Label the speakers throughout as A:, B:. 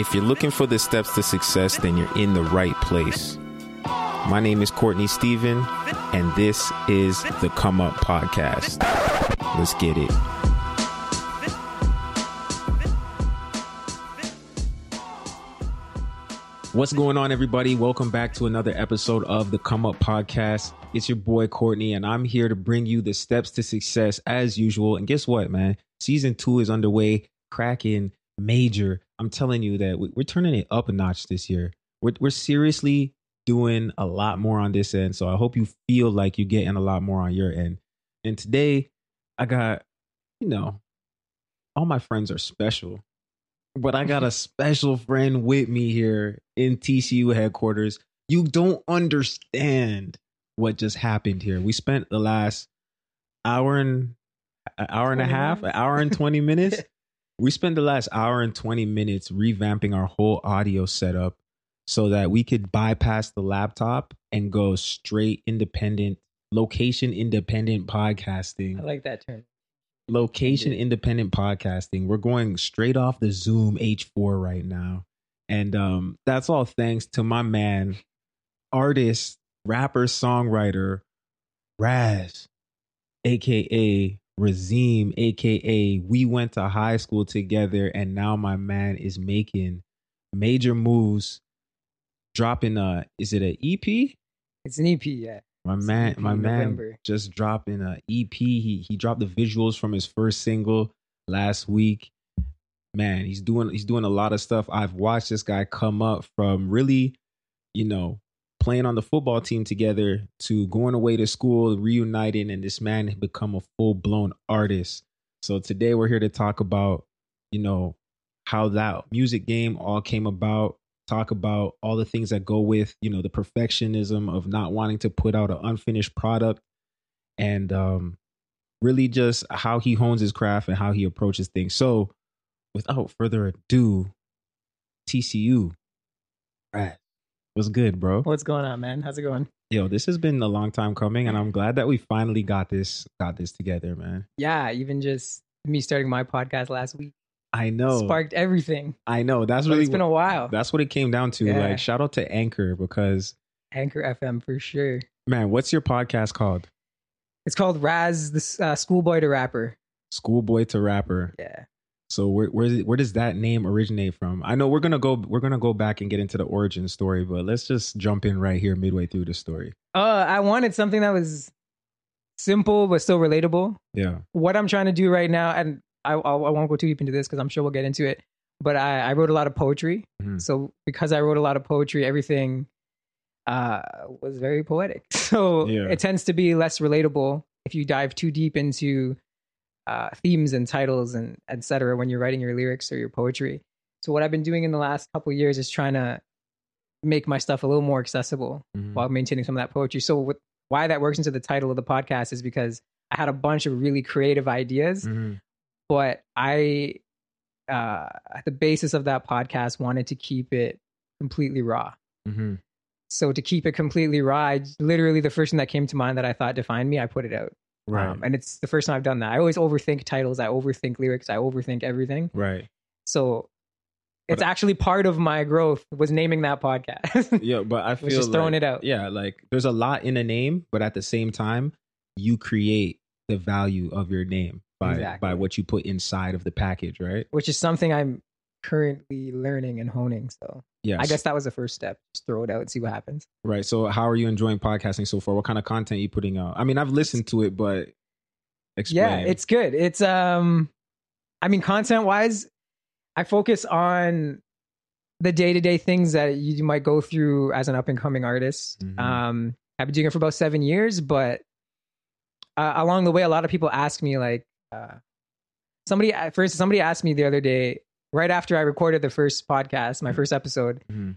A: If you're looking for the steps to success, then you're in the right place. My name is Courtney Stephen, and this is the Come Up Podcast. Let's get it. What's going on, everybody? Welcome back to another episode of the Come Up Podcast. It's your boy Courtney, and I'm here to bring you the steps to success as usual. And guess what, man? Season two is underway, cracking major. I'm telling you that we're turning it up a notch this year. We're, we're seriously doing a lot more on this end. So I hope you feel like you're getting a lot more on your end. And today, I got, you know, all my friends are special but I got a special friend with me here in TCU headquarters. You don't understand what just happened here. We spent the last hour and an hour and a half, an hour and 20 minutes. We spent the last hour and 20 minutes revamping our whole audio setup so that we could bypass the laptop and go straight independent, location independent podcasting.
B: I like that term
A: location independent podcasting. We're going straight off the Zoom H4 right now. And um, that's all thanks to my man, artist, rapper, songwriter, Raz, aka Razim, aka we went to high school together, and now my man is making major moves, dropping a is it an EP?
B: It's an EP, yeah.
A: My man, my man, just dropping a EP. He he dropped the visuals from his first single last week. Man, he's doing he's doing a lot of stuff. I've watched this guy come up from really, you know, playing on the football team together to going away to school, reuniting, and this man had become a full blown artist. So today we're here to talk about, you know, how that music game all came about, talk about all the things that go with you know the perfectionism of not wanting to put out an unfinished product and um really just how he hones his craft and how he approaches things so without further ado tcu right what's good bro
B: what's going on man how's it going
A: yo this has been a long time coming and i'm glad that we finally got this got this together man
B: yeah even just me starting my podcast last week
A: I know.
B: Sparked everything.
A: I know. That's but really
B: it's been a while.
A: That's what it came down to. Yeah. Like shout out to Anchor because
B: Anchor FM for sure.
A: Man, what's your podcast called?
B: It's called Raz the uh, Schoolboy to Rapper.
A: Schoolboy to Rapper.
B: Yeah.
A: So where where where does that name originate from? I know we're gonna go we're gonna go back and get into the origin story, but let's just jump in right here midway through the story.
B: Uh, I wanted something that was simple but still relatable.
A: Yeah.
B: What I'm trying to do right now, and I, I won't go too deep into this because I'm sure we'll get into it. But I, I wrote a lot of poetry. Mm-hmm. So because I wrote a lot of poetry, everything uh, was very poetic. So yeah. it tends to be less relatable if you dive too deep into uh, themes and titles and etc. when you're writing your lyrics or your poetry. So what I've been doing in the last couple years is trying to make my stuff a little more accessible mm-hmm. while maintaining some of that poetry. So with, why that works into the title of the podcast is because I had a bunch of really creative ideas, mm-hmm but I, uh, at the basis of that podcast, wanted to keep it completely raw. Mm-hmm. So to keep it completely raw, I, literally the first thing that came to mind that I thought defined me, I put it out.
A: Right. Um,
B: and it's the first time I've done that. I always overthink titles. I overthink lyrics. I overthink everything.
A: Right.
B: So it's but, actually part of my growth was naming that podcast.
A: yeah, but I feel
B: just
A: like,
B: throwing it out.
A: Yeah, like there's a lot in a name, but at the same time, you create the value of your name by exactly. by what you put inside of the package, right?
B: Which is something I'm currently learning and honing. So yeah, I guess that was the first step. Just throw it out and see what happens.
A: Right. So how are you enjoying podcasting so far? What kind of content are you putting out? I mean, I've listened to it, but explain.
B: Yeah, it's good. It's um I mean content wise, I focus on the day to day things that you might go through as an up and coming artist. Mm-hmm. Um I've been doing it for about seven years, but uh, along the way, a lot of people ask me like, uh, somebody uh, first somebody asked me the other day right after I recorded the first podcast, my mm-hmm. first episode. Mm-hmm.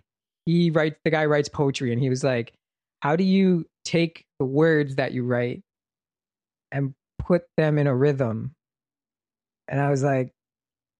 B: He writes the guy writes poetry, and he was like, "How do you take the words that you write and put them in a rhythm?" And I was like,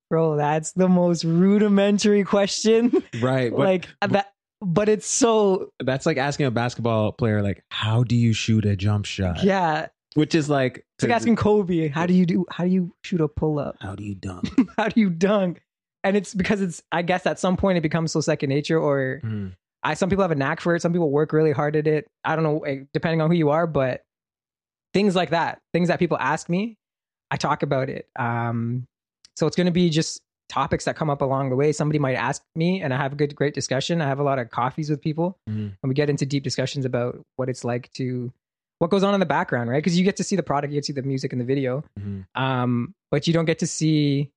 B: "Bro, that's the most rudimentary question."
A: Right.
B: But, like that but it's so
A: that's like asking a basketball player like how do you shoot a jump shot
B: yeah
A: which is like
B: it's like asking Kobe, how do you do? How do you shoot a pull up?
A: How do you dunk?
B: how do you dunk? And it's because it's I guess at some point it becomes so second nature or
A: Mhm.
B: I some people have a knack for it. Some people work really hard at it. I don't know, eh, depending on who you are, but things like that, things that people ask me, I talk about it. Um, so it's going to be just topics that come up along the way. Somebody might ask me, and I have a good, great discussion. I have a lot of coffees with people,
A: Mhm.
B: and we get into deep discussions about what it's like to what goes on in the background, right? Because you get to see the product, you get to see the music and the video,
A: Mhm.
B: um, but you don't get to see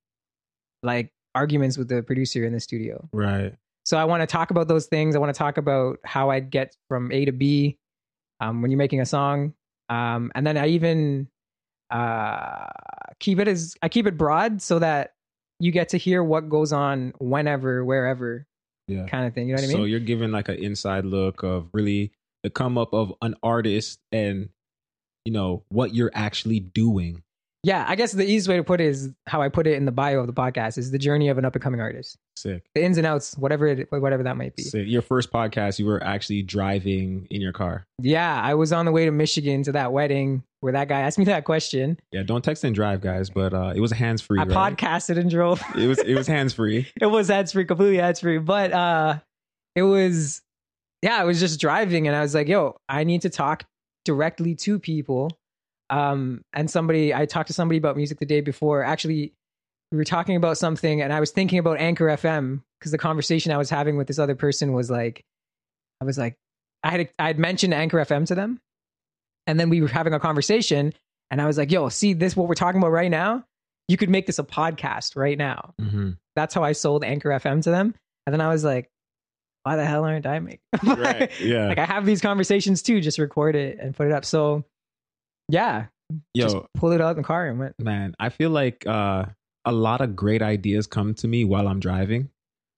B: like arguments with the producer in the studio.
A: Right.
B: So I want to talk about those things. I want to talk about how I get from A to B um, when you're making a song, um, and then I even uh, keep it as I keep it broad so that you get to hear what goes on whenever, wherever,
A: Yeah.
B: kind of thing. You know what I mean?
A: So you're giving like an inside look of really the come up of an artist and you know what you're actually doing.
B: Yeah, I guess the easiest way to put it is how I put it in the bio of the podcast: is the journey of an up and coming artist,
A: Sick.
B: the ins and outs, whatever it, whatever that might be.
A: Sick. Your first podcast, you were actually driving in your car.
B: Yeah, I was on the way to Michigan to that wedding where that guy asked me that question.
A: Yeah, don't text and drive, guys. But uh, it was hands free.
B: I
A: right?
B: podcasted and drove.
A: It was it was hands free.
B: it was hands free, completely hands free. But uh it was yeah, I was just driving and I was like, yo, I need to talk directly to people. Um and somebody I talked to somebody about music the day before. Actually, we were talking about something and I was thinking about Anchor FM because the conversation I was having with this other person was like I was like I had I had mentioned Anchor FM to them. And then we were having a conversation and I was like, yo, see this what we're talking about right now? You could make this a podcast right now
A: hmm
B: that's how I sold Anchor FM to them. And then I was like, why the hell aren't I making?
A: Right. Yeah.
B: like I have these conversations too, just record it and put it up. So yeah,
A: Yo,
B: just pulled it out in the car and went.
A: man, I feel like uh, a lot of great ideas come to me while I'm driving.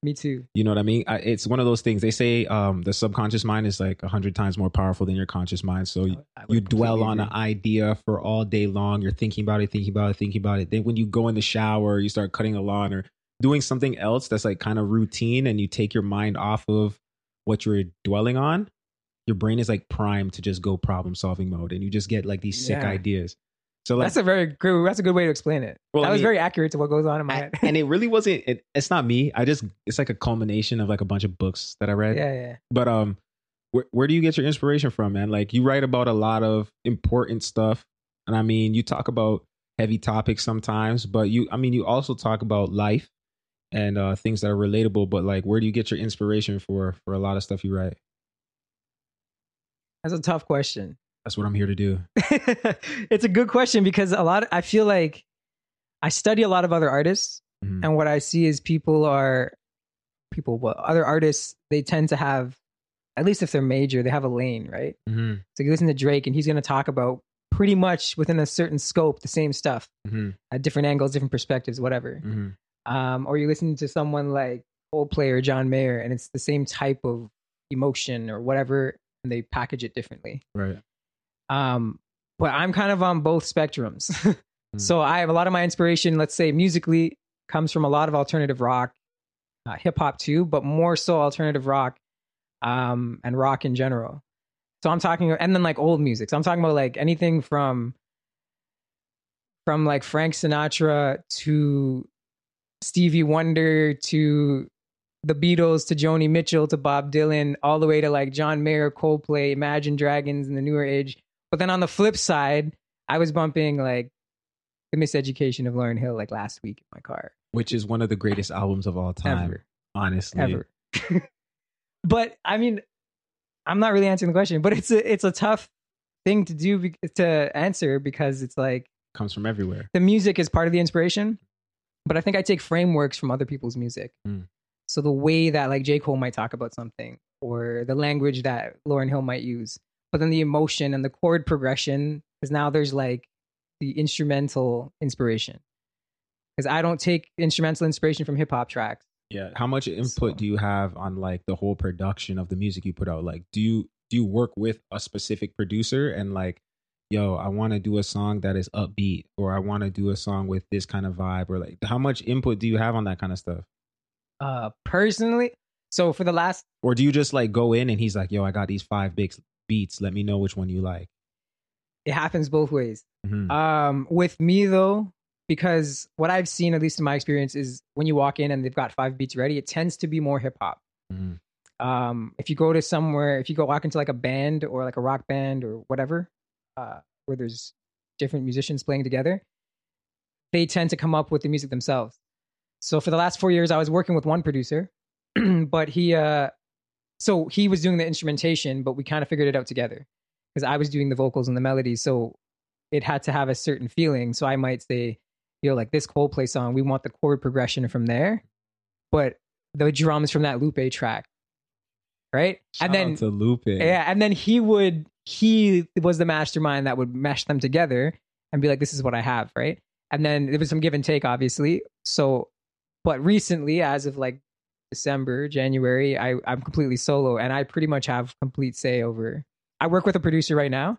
B: Me too.
A: You know what I mean? I, it's one of those things. They say um, the subconscious mind is like a hundred times more powerful than your conscious mind. So you, you dwell on an idea for all day long. You're thinking about it, thinking about it, thinking about it. Then when you go in the shower, you start cutting a lawn or doing something else that's like kind of routine, and you take your mind off of what you're dwelling on. Your brain is like primed to just go problem solving mode, and you just get like these sick
B: Yeah.
A: ideas. So like,
B: That's a very good. That's a good way to explain it.
A: Well,
B: that
A: I
B: was
A: mean-
B: very accurate to what goes on in my
A: I-
B: head.
A: and it really wasn't. It, it's not me. I just it's like a culmination of like a bunch of books that I read.
B: yeah, yeah.
A: But um, where where do you get your inspiration from, man? Like you write about a lot of important stuff, and I mean, you talk about heavy topics sometimes, but you, I mean, you also talk about life and uh things that are relatable. But like, where do you get your inspiration for for a lot of stuff you write?
B: That's a tough question.
A: That's what I'm here to do.
B: it's a good question because a lot. I feel like I study a lot of other artists,
A: Mhm.
B: and what I see is people are people. What other artists? They tend to have, at least if they're major, they have a lane, right?
A: Mhm.
B: So you listen to Drake, and he's going to talk about pretty much within a certain scope the same stuff
A: Mhm.
B: at different angles, different perspectives, whatever.
A: Mhm.
B: Um, or you listen to someone like Coldplay or John Mayer, and it's the same type of emotion or whatever, and they package it differently.
A: Right.
B: Um, but I'm kind of on both spectrums. So I have a lot of my inspiration, let's say musically, comes from a lot of alternative rock, uh, hip hop too, but more so alternative rock, um, and rock in general. So I'm talking, and then like old music. So I'm talking about like anything from, from like Frank Sinatra to Stevie Wonder to the Beatles to Joni Mitchell to Bob Dylan, all the way to like John Mayer, Coldplay, Imagine Dragons in the newer age. But then on the flip side, I was bumping like the Miseducation of Lauryn Hill like last week in my car.
A: Which is one of the greatest albums of all time,
B: Ever.
A: honestly.
B: Ever. but I mean, I'm not really answering the question, but it's a it's a tough thing to do be- to answer because it's like
A: Comes from everywhere.
B: the music is part of the inspiration, but I think I take frameworks from other people's music.
A: Mm.
B: So the way that like J. Cole might talk about something or the language that Lauryn Hill might use, but then the emotion and the chord progression, because now there's like the instrumental inspiration. Because I don't take instrumental inspiration from hip hop tracks.
A: Yeah. How much input
B: So-
A: do you have on like the whole production of the music you put out? Like, do you do you work with a specific producer and like, yo, I want to do a song that is upbeat, or I want to do a song with this kind of vibe, or like, how much input do you have on that kind of stuff?
B: Uh, personally, so for the last,
A: Or do you just like go in and he's like, yo, I got these five big beats. Let me know which one you like.
B: it happens both ways.
A: Mhm.
B: Um, with me though, because what I've seen, at least in my experience, is when you walk in and they've got five beats ready, it tends to be more hip hop. Mm-hmm. Um, if you go to somewhere, if you go walk into like a band or like a rock band or whatever, uh, where there's different musicians playing together, they tend to come up with the music themselves. So for the last four years, I was working with one producer, but he, uh, so he was doing the instrumentation, but we kind of figured it out together because I was doing the vocals and the melodies. So it had to have a certain feeling. So I might say, you know, like this Coldplay song, we want the chord progression from there, but the drums from that Lupe track, right?
A: Shout and then to Lupe,
B: yeah, and then he would he was the mastermind that would mesh them together and be like, this is what I have, right? And then there was some give and take, obviously. So, but recently, as of like December, January, I I'm completely solo, and I pretty much have complete say over. I work with a producer right now.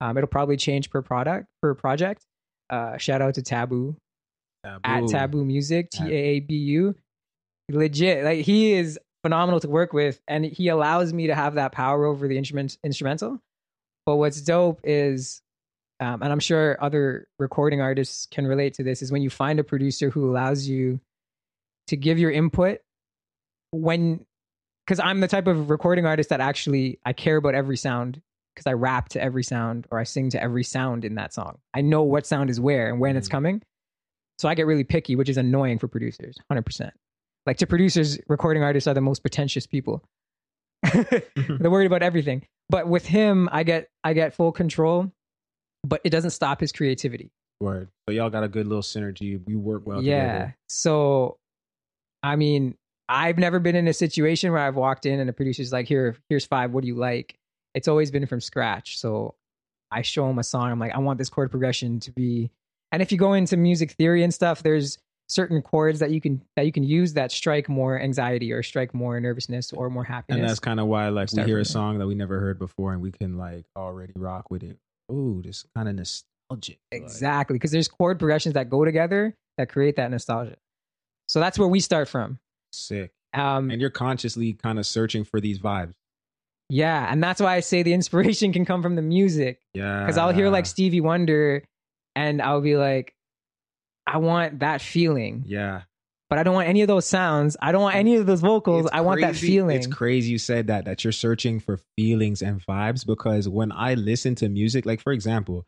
B: Um, it'll probably change per product per project, uh, shout out to Taabu, Taabu. at Taabu Music, T A A B U. Legit, like he is phenomenal to work with, and he allows me to have that power over the instrument instrumental. But what's dope is, um, and I'm sure other recording artists can relate to this, is when you find a producer who allows you to give your input when because I'm the type of recording artist that actually I care about every sound because I rap to every sound or I sing to every sound in that song. I know what sound is where and when mm. it's coming. So I get really picky, which is annoying for producers, 100%. Like to producers, recording artists are the most pretentious people. They're worried about everything. But with him, I get I get full control, but it doesn't stop his creativity.
A: Word. So y'all got a good little synergy. You work well
B: yeah.
A: together.
B: So I mean, I've never been in a situation where I've walked in and the producer's like, "Here, here's five. What do you like?" it's always been from scratch. So I show them a song. I'm like, I want this chord progression to be. And if you go into music theory and stuff, there's certain chords that you can that you can use that strike more anxiety or strike more nervousness or more happiness.
A: And that's kind of why like we hear a song that we never heard before and we can like already rock with it. Ooh, this kind of nostalgic.
B: Exactly, because there's chord progressions that go together that create that nostalgia. So that's where we start from.
A: Sick. Um, and you're consciously kind of searching for these vibes.
B: Yeah, and that's why I say the inspiration can come from the music.
A: Yeah.
B: Because I'll hear like Stevie Wonder and I'll be like, I want that feeling.
A: Yeah.
B: But I don't want any of those sounds. I don't want any of those vocals. It's I want that feeling.
A: It's crazy you said that, that you're searching for feelings and vibes because when I listen to music, like for example,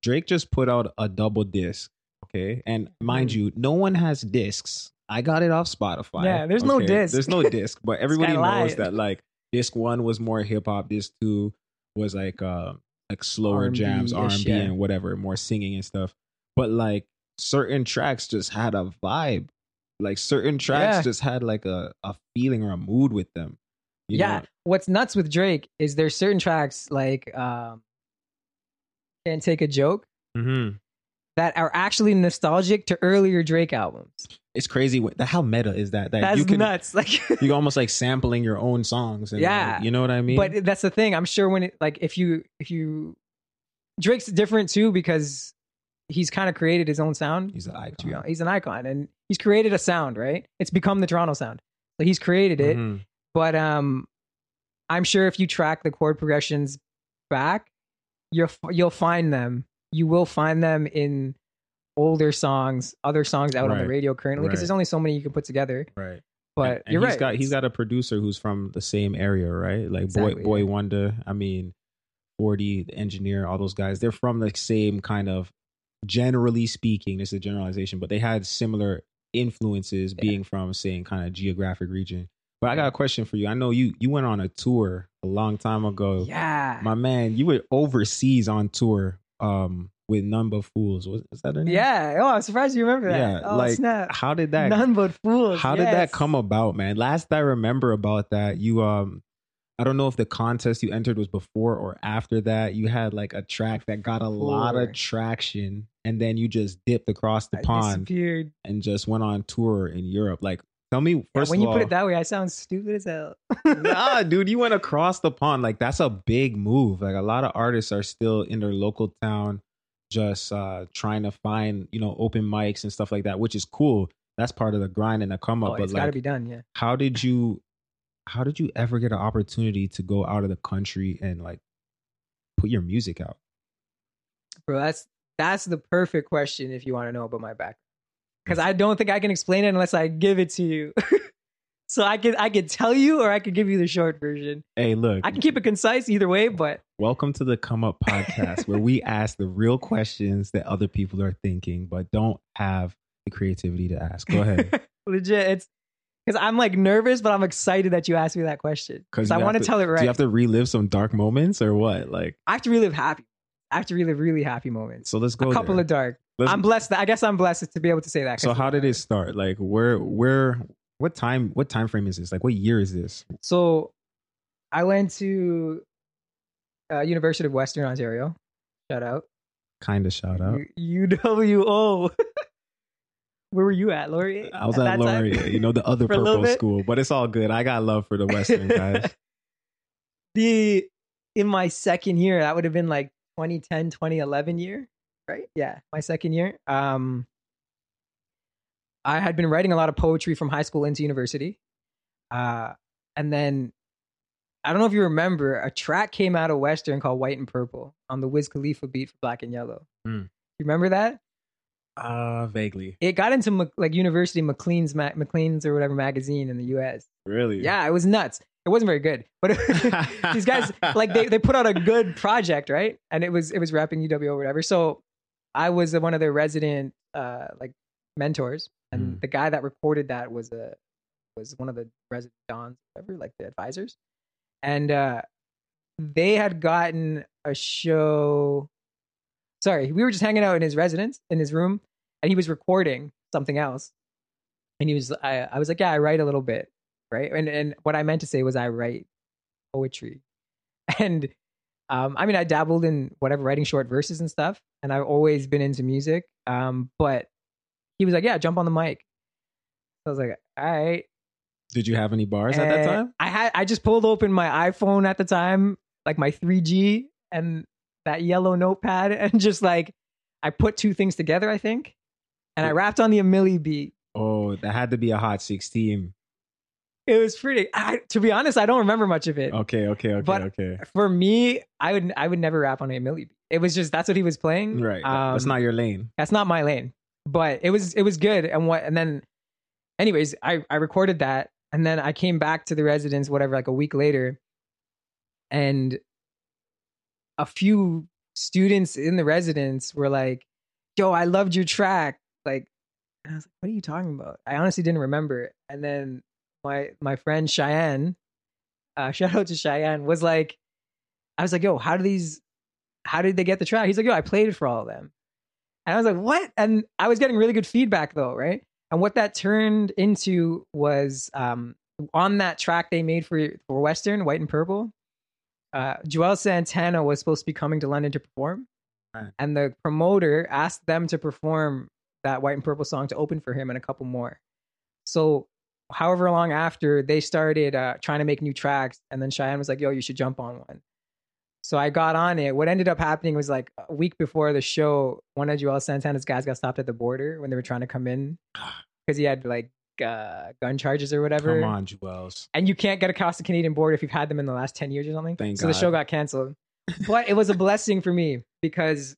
A: Drake just put out a double disc. Okay. And mind mm. you, no one has discs. I got it off Spotify.
B: Yeah, there's
A: okay?
B: no disc.
A: There's no disc, but everybody knows that like disc one was more hip hop. Disc two was like uh like slower R&B jams, R and B, and whatever, more singing and stuff. But like certain tracks just had a vibe. Like certain tracks yeah. just had like a a feeling or a mood with them.
B: yeah. Know? What's nuts with Drake is there's certain tracks like um Can't Take a Joke. Mm-hmm that are actually nostalgic to earlier Drake albums.
A: It's crazy how meta is that?
B: That that's you can, nuts. Like
A: you're almost like sampling your own songs. yeah, like, you know what I mean.
B: But that's the thing. I'm sure when it like if you if you Drake's different too because he's kind of created his own sound.
A: He's an icon.
B: He's an icon, and he's created a sound. Right? It's become the Toronto sound. So he's created it. Mm-hmm. But um, I'm sure if you track the chord progressions back, you'll you'll find them you will find them in older songs, other songs out right. on the radio currently, because right. there's only so many you can put together.
A: Right.
B: But
A: and, and
B: you're
A: he's
B: right.
A: Got, he's got a producer who's from the same area, right? Like exactly, Boy Boy yeah. Wonder. I mean, Forty, the engineer, all those guys. They're from the same kind of. Generally speaking, this is a generalization, but they had similar influences, yeah. being from same kind of geographic region. But I got a question for you. I know you you went on a tour a long time ago.
B: Yeah.
A: My man, you were overseas on tour um with None But Fools. Was is that name?
B: Yeah. Oh, I'm surprised you remember that. Yeah. Oh,
A: like
B: snap.
A: how did that
B: None But Fools?
A: How yes. did that come about, man? Last I remember about that, you um I don't know if the contest you entered was before or after that. You had like a track that got a before. lot of traction and then you just dipped across the I pond and just went on tour in Europe. Like Tell me first.
B: When you
A: all,
B: put it that way, I sound stupid as hell.
A: nah, dude, you went across the pond. Like that's a big move. Like a lot of artists are still in their local town, just uh trying to find you know open mics and stuff like that, which is cool. That's part of the grind and the come up.
B: Oh, but it's
A: like, got
B: to be done. Yeah.
A: How did you? How did you ever get an opportunity to go out of the country and like put your music out?
B: Bro, that's That's the perfect question if you want to know about my background. Because I don't think I can explain it unless I give it to you. so I can I could tell you or I could give you the short version.
A: Hey, look.
B: I can keep it concise either way, but
A: welcome to the Come Up podcast where we ask the real questions that other people are thinking but don't have the creativity to ask. Go ahead.
B: Legit, it's because I'm like nervous, but I'm excited that you asked me that question. Because I want to tell it right.
A: Do you have to relive some dark moments or what? Like
B: I have to relive happy. I have to relive really happy moments.
A: So let's go.
B: A couple
A: there.
B: of dark. Let's, I'm blessed. I guess I'm blessed to be able to say that.
A: So how did it start? Like where where what time what time frame is this? Like what year is this?
B: So I went to uh, University of Western Ontario. Shout out.
A: Kind of shout out.
B: U- UWO. Where were you at, Laurier?
A: I was at, at Laurier, you know, the other purple school, but it's all good. I got love for the Western guys.
B: the in my second year, that would have been like 2010, 2011 year, right? Yeah, my second year. Um, I had been writing a lot of poetry from high school into university. Uh, and then I don't know if you remember, a track came out of Western called White and Purple on the Wiz Khalifa beat for Black and Yellow. Mm. You remember that?
A: Uh, vaguely.
B: It got into like University Maclean's Ma- Maclean's or whatever magazine in the U.S.
A: Really?
B: Yeah, it was nuts. It wasn't very good, but these guys like they, they put out a good project, right? And it was it was rapping UW or whatever. So I was one of their resident uh like mentors, and mm. the guy that recorded that was a was one of the resident dons, whatever, like the advisors, and uh they had gotten a show sorry, we were just hanging out in his residence, in his room, and he was recording something else. And he was, I, I was like, yeah, I write a little bit, right? And and what I meant to say was I write poetry, and um, I mean I dabbled in whatever writing short verses and stuff, and I've always been into music. Um, but he was like, yeah, jump on the mic. So I was like, all right.
A: Did you have any bars and at that time?
B: I had I just pulled open my iPhone at the time, like my 3G, and that yellow notepad and just like I put two things together, I think. And I rapped on the A Milli beat.
A: Oh, that had to be a hot 16.
B: It was pretty. I, to be honest, I don't remember much of it.
A: Okay, okay, okay,
B: but
A: okay.
B: For me, I would I would never rap on a beat. It was just that's what he was playing.
A: Right. Um, that's not your lane.
B: That's not my lane. But it was it was good. And what and then anyways, I, I recorded that and then I came back to the residence, whatever, like a week later. And a few students in the residence were like, "Yo, I loved your track." Like, I was like, "What are you talking about?" I honestly didn't remember. And then my my friend Cheyenne, uh, shout out to Cheyenne, was like, I was like, "Yo, how do these? How did they get the track?" He's like, "Yo, I played it for all of them." And I was like, "What?" And I was getting really good feedback though, right? And what that turned into was um, on that track they made for for Western, White and Purple uh, Juelz Santana was supposed to be coming to London to perform, right. and the promoter asked them to perform that White and Purple song to open for him and a couple more. So, however long after they started uh, trying to make new tracks, and then Cheyenne was like, "Yo, you should jump on one." So I got on it. What ended up happening was like a week before the show, one of Juelz Santana's guys got stopped at the border when they were trying to come in because he had like uh, gun charges or whatever.
A: Come on, Juelz.
B: And you can't get across the Canadian border if you've had them in the last 10 years or something.
A: Thank
B: so
A: God.
B: the show got canceled. but it was a blessing for me because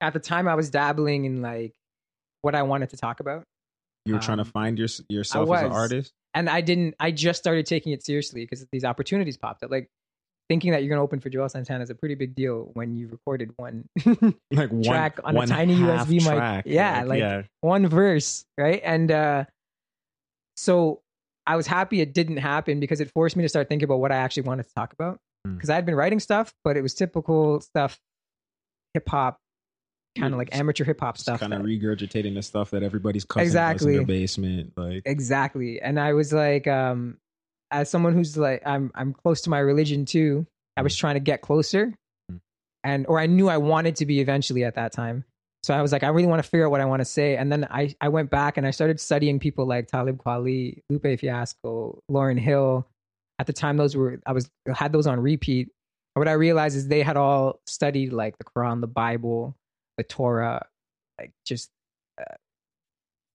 B: at the time I was dabbling in like what I wanted to talk about.
A: You were um, trying to um, find your, yourself as an artist?
B: And I didn't, I just started taking it seriously because these opportunities popped up. Like thinking that you're going to open for Juelz Santana is a pretty big deal when you recorded one
A: like one, track
B: on a tiny USB
A: track.
B: mic. Yeah, like, like
A: yeah.
B: one verse, right? And uh so I was happy it didn't happen because it forced me to start thinking about what I actually wanted to talk about. Because mm. I had been writing stuff, but it was typical stuff, hip hop, kind of like amateur hip hop stuff.
A: Kind of regurgitating the stuff that everybody's cousin exactly in their basement, like
B: exactly. And I was like, um, as someone who's like, I'm I'm close to my religion too. I was mm. trying to get closer, mm. and or I knew I wanted to be eventually at that time. So I was like, I really want to figure out what I want to say. And then I, I went back and I started studying people like Talib Kweli, Lupe Fiasco, Lauryn Hill. At the time, those were, I was, had those on repeat. And what I realized is they had all studied like the Quran, the Bible, the Torah, like just uh,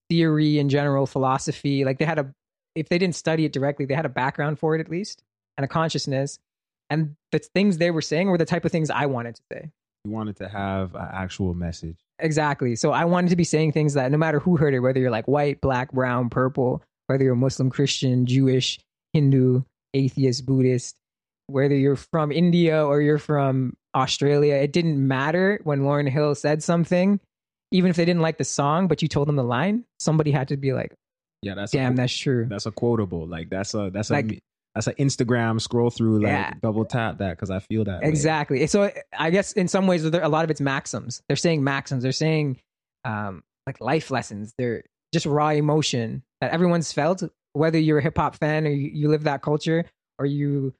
B: theory in general, philosophy. Like they had a, if they didn't study it directly, they had a background for it at least and a consciousness. And the things they were saying were the type of things I wanted to say.
A: You wanted to have an actual message.
B: Exactly. So I wanted to be saying things that no matter who heard it, whether you're like white, black, brown, purple, whether you're Muslim, Christian, Jewish, Hindu, atheist, Buddhist, whether you're from India or you're from Australia, it didn't matter when Lauryn Hill said something, even if they didn't like the song, but you told them the line, somebody had to be like,
A: Yeah, that's
B: damn,
A: a,
B: that's true.
A: that's a quotable. Like that's a that's
B: Like-
A: a that's an Instagram scroll through. Like
B: Yeah.
A: double tap that because I feel that way.
B: Exactly. So I guess in some ways, a lot of it's maxims. They're saying maxims. They're saying um, like life lessons. They're just raw emotion that everyone's felt, whether you're a hip hop fan or you, you live that culture or you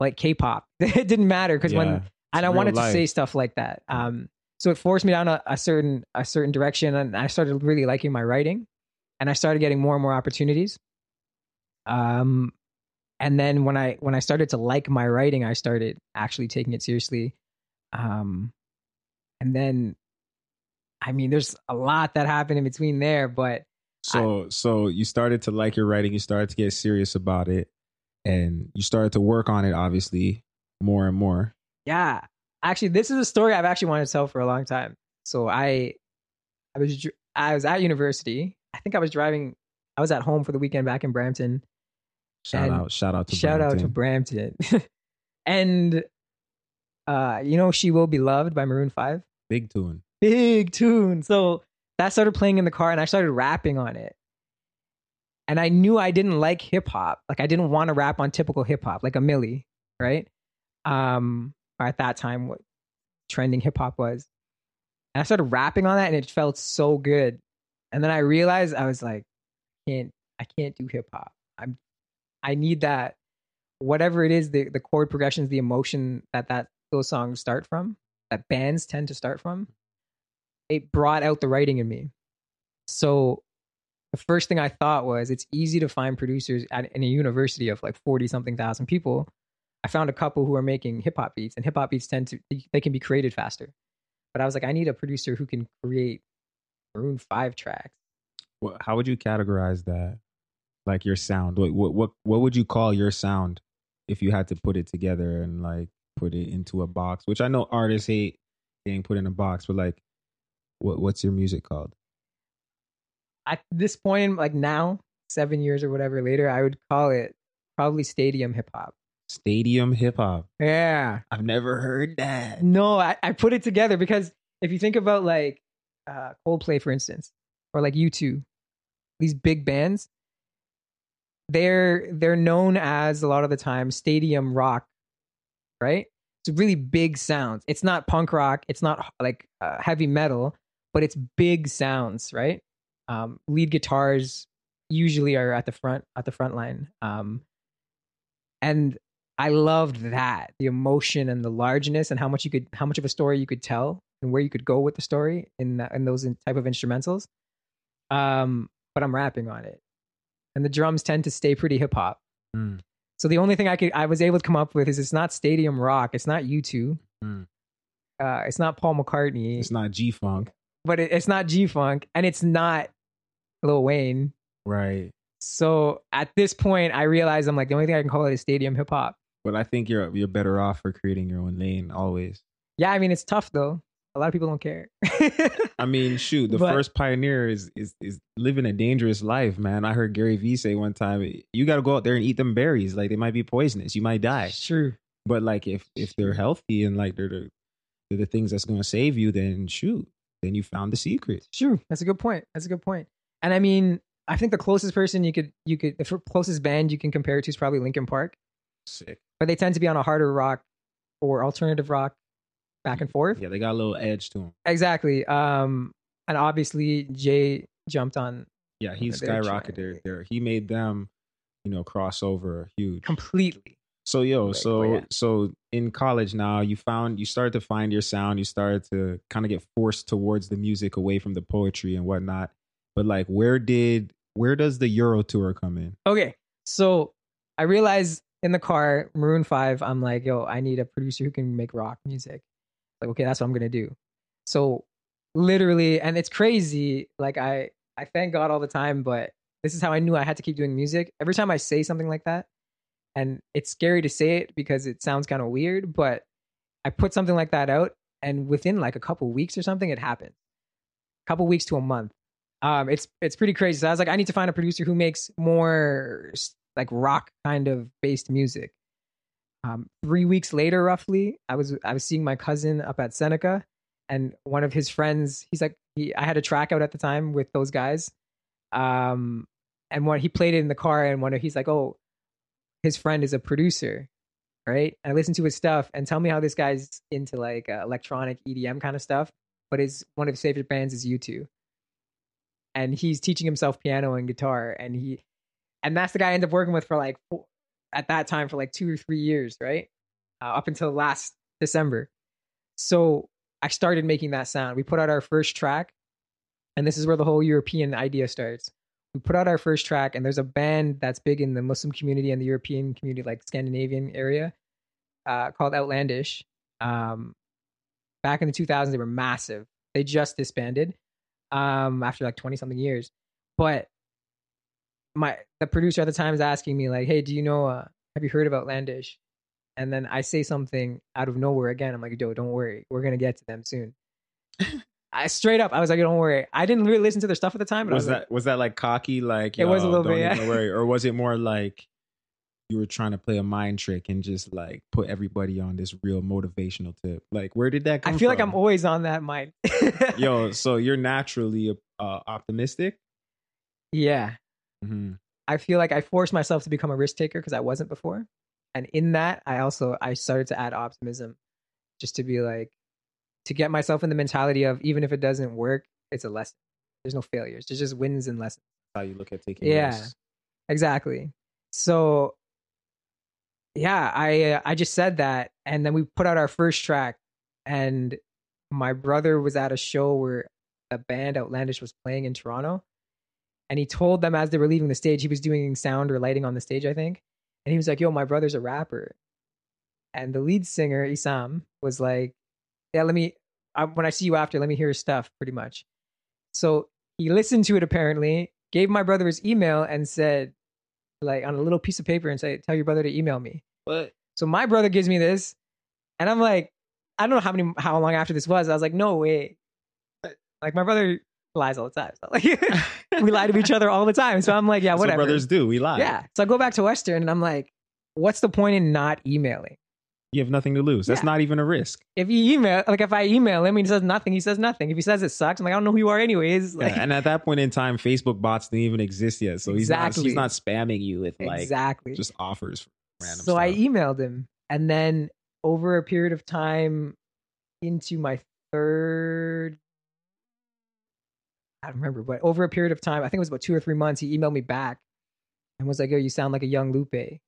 B: like K-pop. it didn't matter because
A: Yeah,
B: when and I wanted to say stuff like that. Um, so it forced me down a, a certain a certain direction, and I started really liking my writing, and I started getting more and more opportunities. Um, and then when I when I started to like my writing, I started actually taking it seriously. Um, and then, I mean, there's a lot that happened in between there, but
A: So so you started to like your writing. You started to get serious about it, and you started to work on it. Obviously, more and more.
B: yeah, actually, this is a story I've actually wanted to tell for a long time. So I, I was I was at university. I think I was driving. I was at home for the weekend back in Brampton.
A: Shout out! Shout out to
B: Shout out to
A: Brampton.
B: Brampton. and uh, you know, "She Will Be Loved" by Maroon Five.
A: Big tune.
B: big tune. So that started playing in the car and I started rapping on it. And I knew I didn't like hip hop. Like I didn't want to rap on typical hip hop, like a Milli, right? Um, or at that time what trending hip hop was. And I started rapping on that and it felt so good. And then I realized I was like, I can't I can't do hip hop. I'm I need that whatever it is, the the chord progressions, the emotion that that those songs start from, that bands tend to start from, it brought out the writing in me. So the first thing I thought was it's easy to find producers at in a university of like 40 something thousand people. I found a couple who are making hip hop beats and hip hop beats tend to they can be created faster. But I was like I need a producer who can create Maroon 5 tracks.
A: What, how would you categorize that? Like your sound. What, what what what would you call your sound if you had to put it together and like put it into a box? Which I know artists hate being put in a box, but like, what what's your music called?
B: At this point like now, 7 years or whatever later, I would call it probably stadium hip hop.
A: Stadium hip hop.
B: Yeah.
A: I've never heard that.
B: No, I, I put it together because if you think about like uh, Coldplay, for instance, or like U2, these big bands, they're they're known as a lot of the time stadium rock, right? It's really big sounds. It's not punk rock. It's not like uh, heavy metal, but it's big sounds, right? Um, lead guitars usually are at the front at the front line, um, and I loved that the emotion and the largeness and how much you could how much of a story you could tell and where you could go with the story in that, in those in- type of instrumentals. Um, but I'm rapping on it, and the drums tend to stay pretty hip hop.
A: Mm.
B: So the only thing I could I was able to come up with is it's not stadium rock, it's not U two,
A: Mm.
B: uh, it's not Paul McCartney,
A: It's not G Funk.
B: but it, it's not G Funk, and it's not Lil Wayne.
A: Right.
B: So at this point, I realize I'm like the only thing I can call it is stadium hip hop.
A: But I think you're you're better off for creating your own lane always.
B: Yeah, I mean it's tough though. A lot of people don't care.
A: I mean, shoot, the
B: But-
A: first pioneer is is is living a dangerous life, man. I heard Gary Vee say one time, you got to go out there and eat them berries. Like they might be poisonous. You might die.
B: True.
A: But like if if they're healthy and like they're the they're the things that's going to save you, then shoot, then you found the secret.
B: True. That's a good point. That's a good point. And I mean, I think the closest person you could you could the closest band you can compare it to is probably Linkin Park,
A: Sick.
B: but they tend to be on a harder rock or alternative rock back and forth.
A: Yeah, they got a little edge to them.
B: Exactly. Um and obviously Jay jumped on
A: Yeah, he skyrocketed there. There, he made them, you know, crossover huge.
B: completely.
A: So yo,
B: Like,
A: so
B: oh, yeah.
A: so in college now, you found you started to find your sound. You started to kind of get forced towards the music, away from the poetry and whatnot. But like, where did where does the Euro tour come in?
B: Okay. So I realized in the car, Maroon 5, I'm like, yo, I need a producer who can make rock music. Like, okay, that's what I'm gonna do. So literally, and it's crazy. Like I I thank God all the time, but this is how I knew I had to keep doing music. Every time I say something like that, and it's scary to say it because it sounds kind of weird, but I put something like that out and within like a couple weeks or something, it happened. A couple weeks to a month. Um, it's it's pretty crazy. So I was like, I need to find a producer who makes more like rock kind of based music. Um, three weeks later, roughly, I was I was seeing my cousin up at Seneca, and one of his friends. He's like, he, I had a track out at the time with those guys, um, and when he played it in the car, and one of he's like, oh, his friend is a producer, right? And I listened to his stuff, and tell me how this guy's into like uh, electronic EDM kind of stuff, but his one of his favorite bands is U2, and he's teaching himself piano and guitar, and he, and that's the guy I ended up working with for like at that time for like two or three years, right? Uh, up until last December. So I started making that sound. We put out our first track, and this is where the whole European idea starts. We put out our first track, and there's a band that's big in the Muslim community and the European community, like Scandinavian area, uh, called Outlandish. Um, back in the 2000s, they were massive. They just disbanded um, after like 20 something years. But my the producer at the time is asking me like, "Hey, do you know? Uh, have you heard of Outlandish?" And then I say something out of nowhere again. I'm like, "Yo, don't worry, we're gonna get to them soon." I straight up, I was like, "Don't worry." I didn't really listen to their stuff at the time.
A: But was,
B: was
A: that
B: like,
A: was that like cocky? Like
B: It was a
A: "Yo,
B: little
A: don't
B: bit,
A: even
B: yeah.
A: worry, or was it more like you were trying to play a mind trick and just like put everybody on this real motivational tip? Like, where did that come?
B: I feel like? I'm always on that mind.
A: Yo, so you're naturally uh, optimistic.
B: yeah,
A: hmm
B: I feel like I forced myself to become a risk taker because I wasn't before, and in that, I also I started to add optimism, just to be like, to get myself in the mentality of even if it doesn't work, it's a lesson. There's no failures. There's just wins and lessons.
A: How you look at taking
B: Yeah.
A: risks.
B: Exactly. So, yeah, I uh, I just said that, and then we put out our first track, and my brother was at a show where a band Outlandish was playing in Toronto, and he told them as they were leaving the stage, he was doing sound or lighting on the stage, I think, and he was like, "Yo, my brother's a rapper," and the lead singer Isam was like, "Yeah, let me I, when I see you after, let me hear his stuff." Pretty much. So he listened to it apparently, gave my brother his email, and said, like on a little piece of paper, and say, "Tell your brother to email me."
A: What?
B: So my brother gives me this, and I'm like, I don't know how many how long after this was. I was like, no way. Like my brother lies all the time. So like we lie to each other all the time. So I'm like, yeah,
A: that's what
B: whatever.
A: brothers do. We lie.
B: yeah. So I go back to Western, and I'm like, what's the point in not emailing?
A: You have nothing to lose. That's
B: Yeah.
A: not even a risk.
B: If you email, like if I email him, and he says nothing. He says nothing. If he says it sucks, I'm like, I don't know who you are, anyways. Like,
A: Yeah, and at that point in time, Facebook bots didn't even exist yet. So he's not he's not spamming you with like
B: exactly.
A: just offers random
B: so
A: stuff.
B: I emailed him, and then over a period of time, into my third, I don't remember, but over a period of time, I think it was about two or three months, he emailed me back and was like, "Yo, you sound like a young Lupe."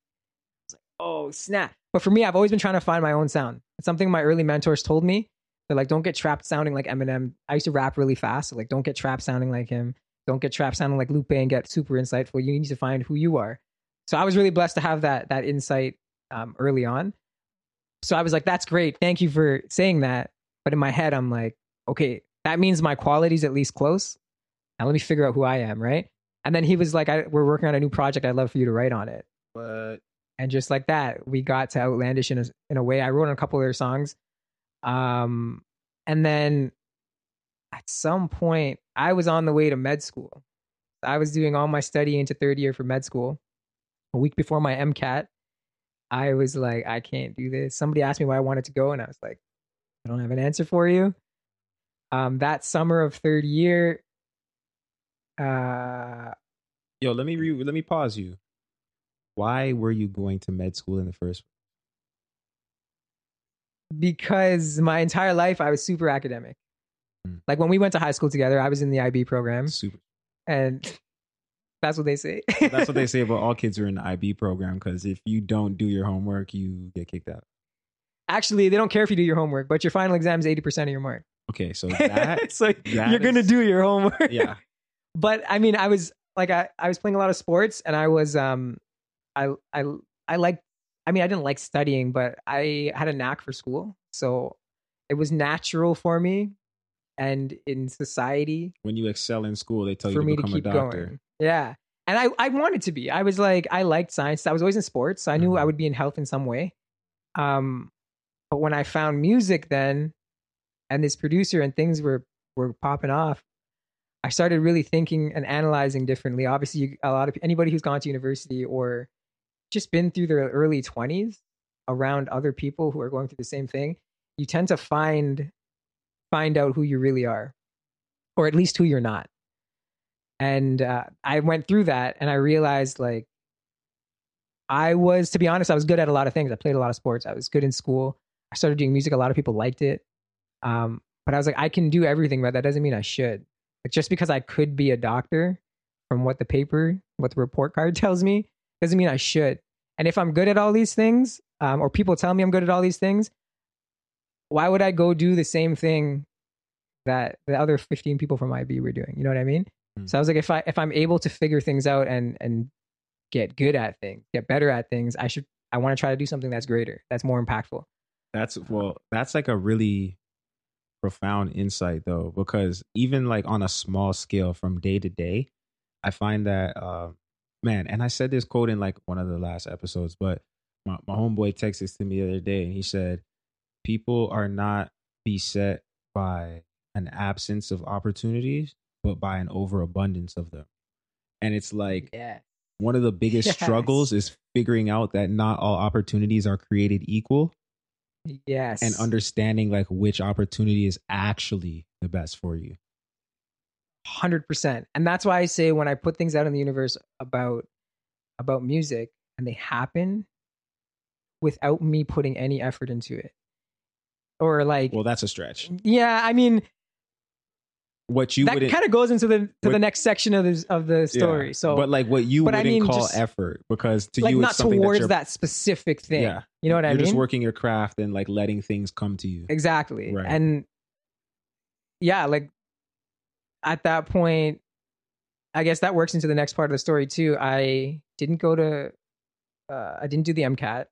B: "Oh snap!" But for me, I've always been trying to find my own sound. It's something my early mentors told me. They're like, "Don't get trapped sounding like Eminem." I used to rap really fast, so like, don't get trapped sounding like him. Don't get trapped sounding like Lupe and get super insightful. You need to find who you are. So I was really blessed to have that that insight um, early on. So I was like, "That's great. Thank you for saying that." But in my head, I'm like, "Okay, that means my quality's at least close. Now let me figure out who I am, right?" And then he was like, I, "We're working on a new project. I'd love for you to write on it."
A: but
B: And just like that, we got to Outlandish in a, in a way. I wrote a couple of their songs, um, and then at some point, I was on the way to med school. I was doing all my study into third year for med school. A week before my MCAT, I was like, I can't do this. Somebody asked me why I wanted to go, and I was like, I don't have an answer for you. Um, that summer of third year, uh,
A: yo, let me re- let me pause you. Why were you going to med school in the first?
B: because my entire life I was super academic.
A: Hmm.
B: Like when we went to high school together, I was in the IB program,
A: Super.
B: and that's what they say.
A: That's what they say about all kids who are in the IB program. Because if you don't do your homework, you get kicked out.
B: Actually, they don't care if you do your homework, but your final exam is eighty percent of your mark.
A: Okay, so that
B: so
A: that
B: you're gonna do your homework.
A: yeah,
B: but I mean, I was like, I, I was playing a lot of sports, and I was um, I I I like. I mean, I didn't like studying, but I had a knack for school, so it was natural for me. And in society,
A: when you excel in school, they tell you
B: for
A: to
B: me to
A: become
B: keep
A: a doctor.
B: going. Yeah. And I, I wanted to be. I was like, I liked science. I was always in sports. So I knew
A: Mhm.
B: I would be in health in some way. Um, but when I found music, then and this producer and things were were popping off, I started really thinking and analyzing differently. Obviously, you, a lot of anybody who's gone to university or just been through their early 20s around other people who are going through the same thing, you tend to find find out who you really are or at least who you're not. And uh, I went through that and I realized like I was to be honest, I was good at a lot of things. I played a lot of sports. I was good in school. I started doing music. A lot of people liked it. Um, but I was like, I can do everything, but that doesn't mean I should. Like just because I could be a doctor from what the paper, what the report card tells me, doesn't mean I should. And if I'm good at all these things, um, or people tell me I'm good at all these things, why would I go do the same thing that the other 15 people from IB were doing? You know what I mean? Mm. So I was like, if I if I'm able to figure things out and and get good at things, get better at things, I should I want to try to do something that's greater, that's more impactful.
A: That's well, that's like a really profound insight though, because even like on a small scale from day to day, I find that uh, man, and I said this quote in like one of the last episodes, but my, my homeboy texted to me the other day and he said, People are not beset by an absence of opportunities, but by an overabundance of them. And it's like
B: yeah.
A: one of the biggest yes. struggles is figuring out that not all opportunities are created equal
B: Yes.
A: And understanding like which opportunity is actually the best for you.
B: 100%. And that's why I say when I put things out in the universe about about music and they happen without me putting any effort into it. Or like
A: Well, that's a stretch.
B: Yeah, I mean
A: what you
B: that kind of goes into the to what, the next section of the of the story. Yeah, so,
A: but like what you wouldn't I mean, call just, effort because to
B: like
A: you,
B: not towards that specific thing. Yeah, you know what
A: you're
B: I mean.
A: You're just working your craft and like letting things come to you.
B: Exactly, right. and yeah, like at that point, I guess that works into the next part of the story too. I didn't go to, uh, I didn't do the MCAT.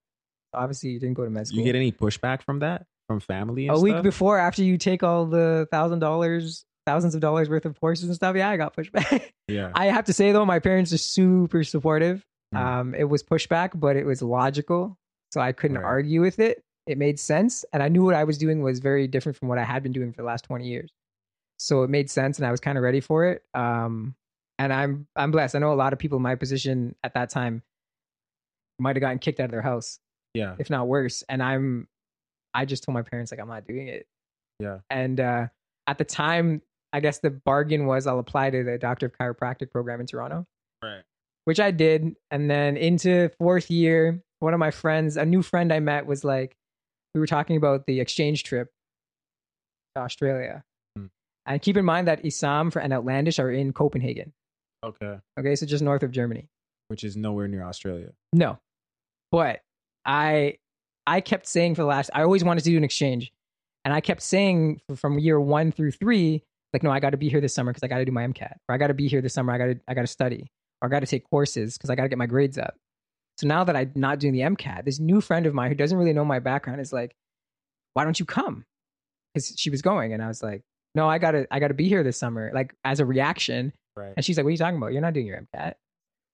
B: Obviously, you didn't go to med school.
A: You get any pushback from that? From family?
B: a
A: stuff?
B: week before, after you take all the thousand dollars thousands of dollars worth of courses and stuff, yeah, I got pushback.
A: Yeah.
B: I have to say though, my parents are super supportive. Mm. Um, it was pushback, but it was logical, so I couldn't right. argue with it. It made sense, and I knew what I was doing was very different from what I had been doing for the last twenty years. So it made sense, and I was kind of ready for it. Um, and I'm I'm blessed. I know a lot of people in my position at that time might have gotten kicked out of their house,
A: yeah,
B: if not worse. And I'm, I just told my parents like I'm not doing it.
A: Yeah.
B: And uh, at the time, I guess the bargain was I'll apply to the Doctor of Chiropractic program in Toronto.
A: Right.
B: Which I did. And then into fourth year, one of my friends, a new friend I met, was like, we were talking about the exchange trip to Australia. And keep in mind that Isam and Outlandish are in Copenhagen.
A: Okay.
B: Okay, so just north of Germany.
A: Which is nowhere near Australia.
B: No. But I I kept saying for the last I always wanted to do an exchange. And I kept saying from year one through three like, no, I got to be here this summer because I got to do my MCAT, or I got to be here this summer. I got to I got to study, or I got to take courses because I got to get my grades up. So now that I'm not doing the MCAT, this new friend of mine who doesn't really know my background is like, why don't you come? Because she was going, and I was like, no, I gotta I gotta be here this summer, like as a reaction.
A: Right.
B: And she's like, what are you talking about? You're not doing your MCAT.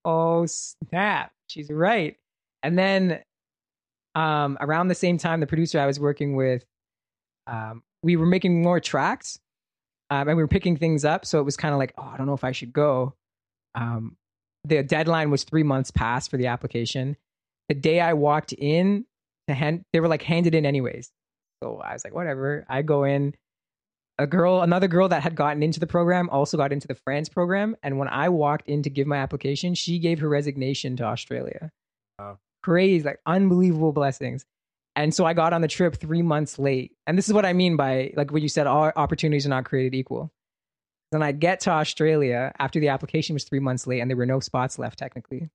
B: Oh snap! She's right. And then um, around the same time, the producer I was working with, um, we were making more tracks um, and we were picking things up. So it was kind of like, oh, I don't know if I should go. Um, the deadline was three months past for the application. The day I walked in to hand, they were like handed in anyways. So I was like, whatever. I go in. A girl, another girl that had gotten into the program also got into the France program. And when I walked in to give my application, she gave her resignation to Australia.
A: Wow.
B: Crazy, like unbelievable blessings. And so I got on the trip three months late. And this is what I mean by like what you said, all opportunities are not created equal. Then I get to Australia after the application was three months late and there were no spots left technically.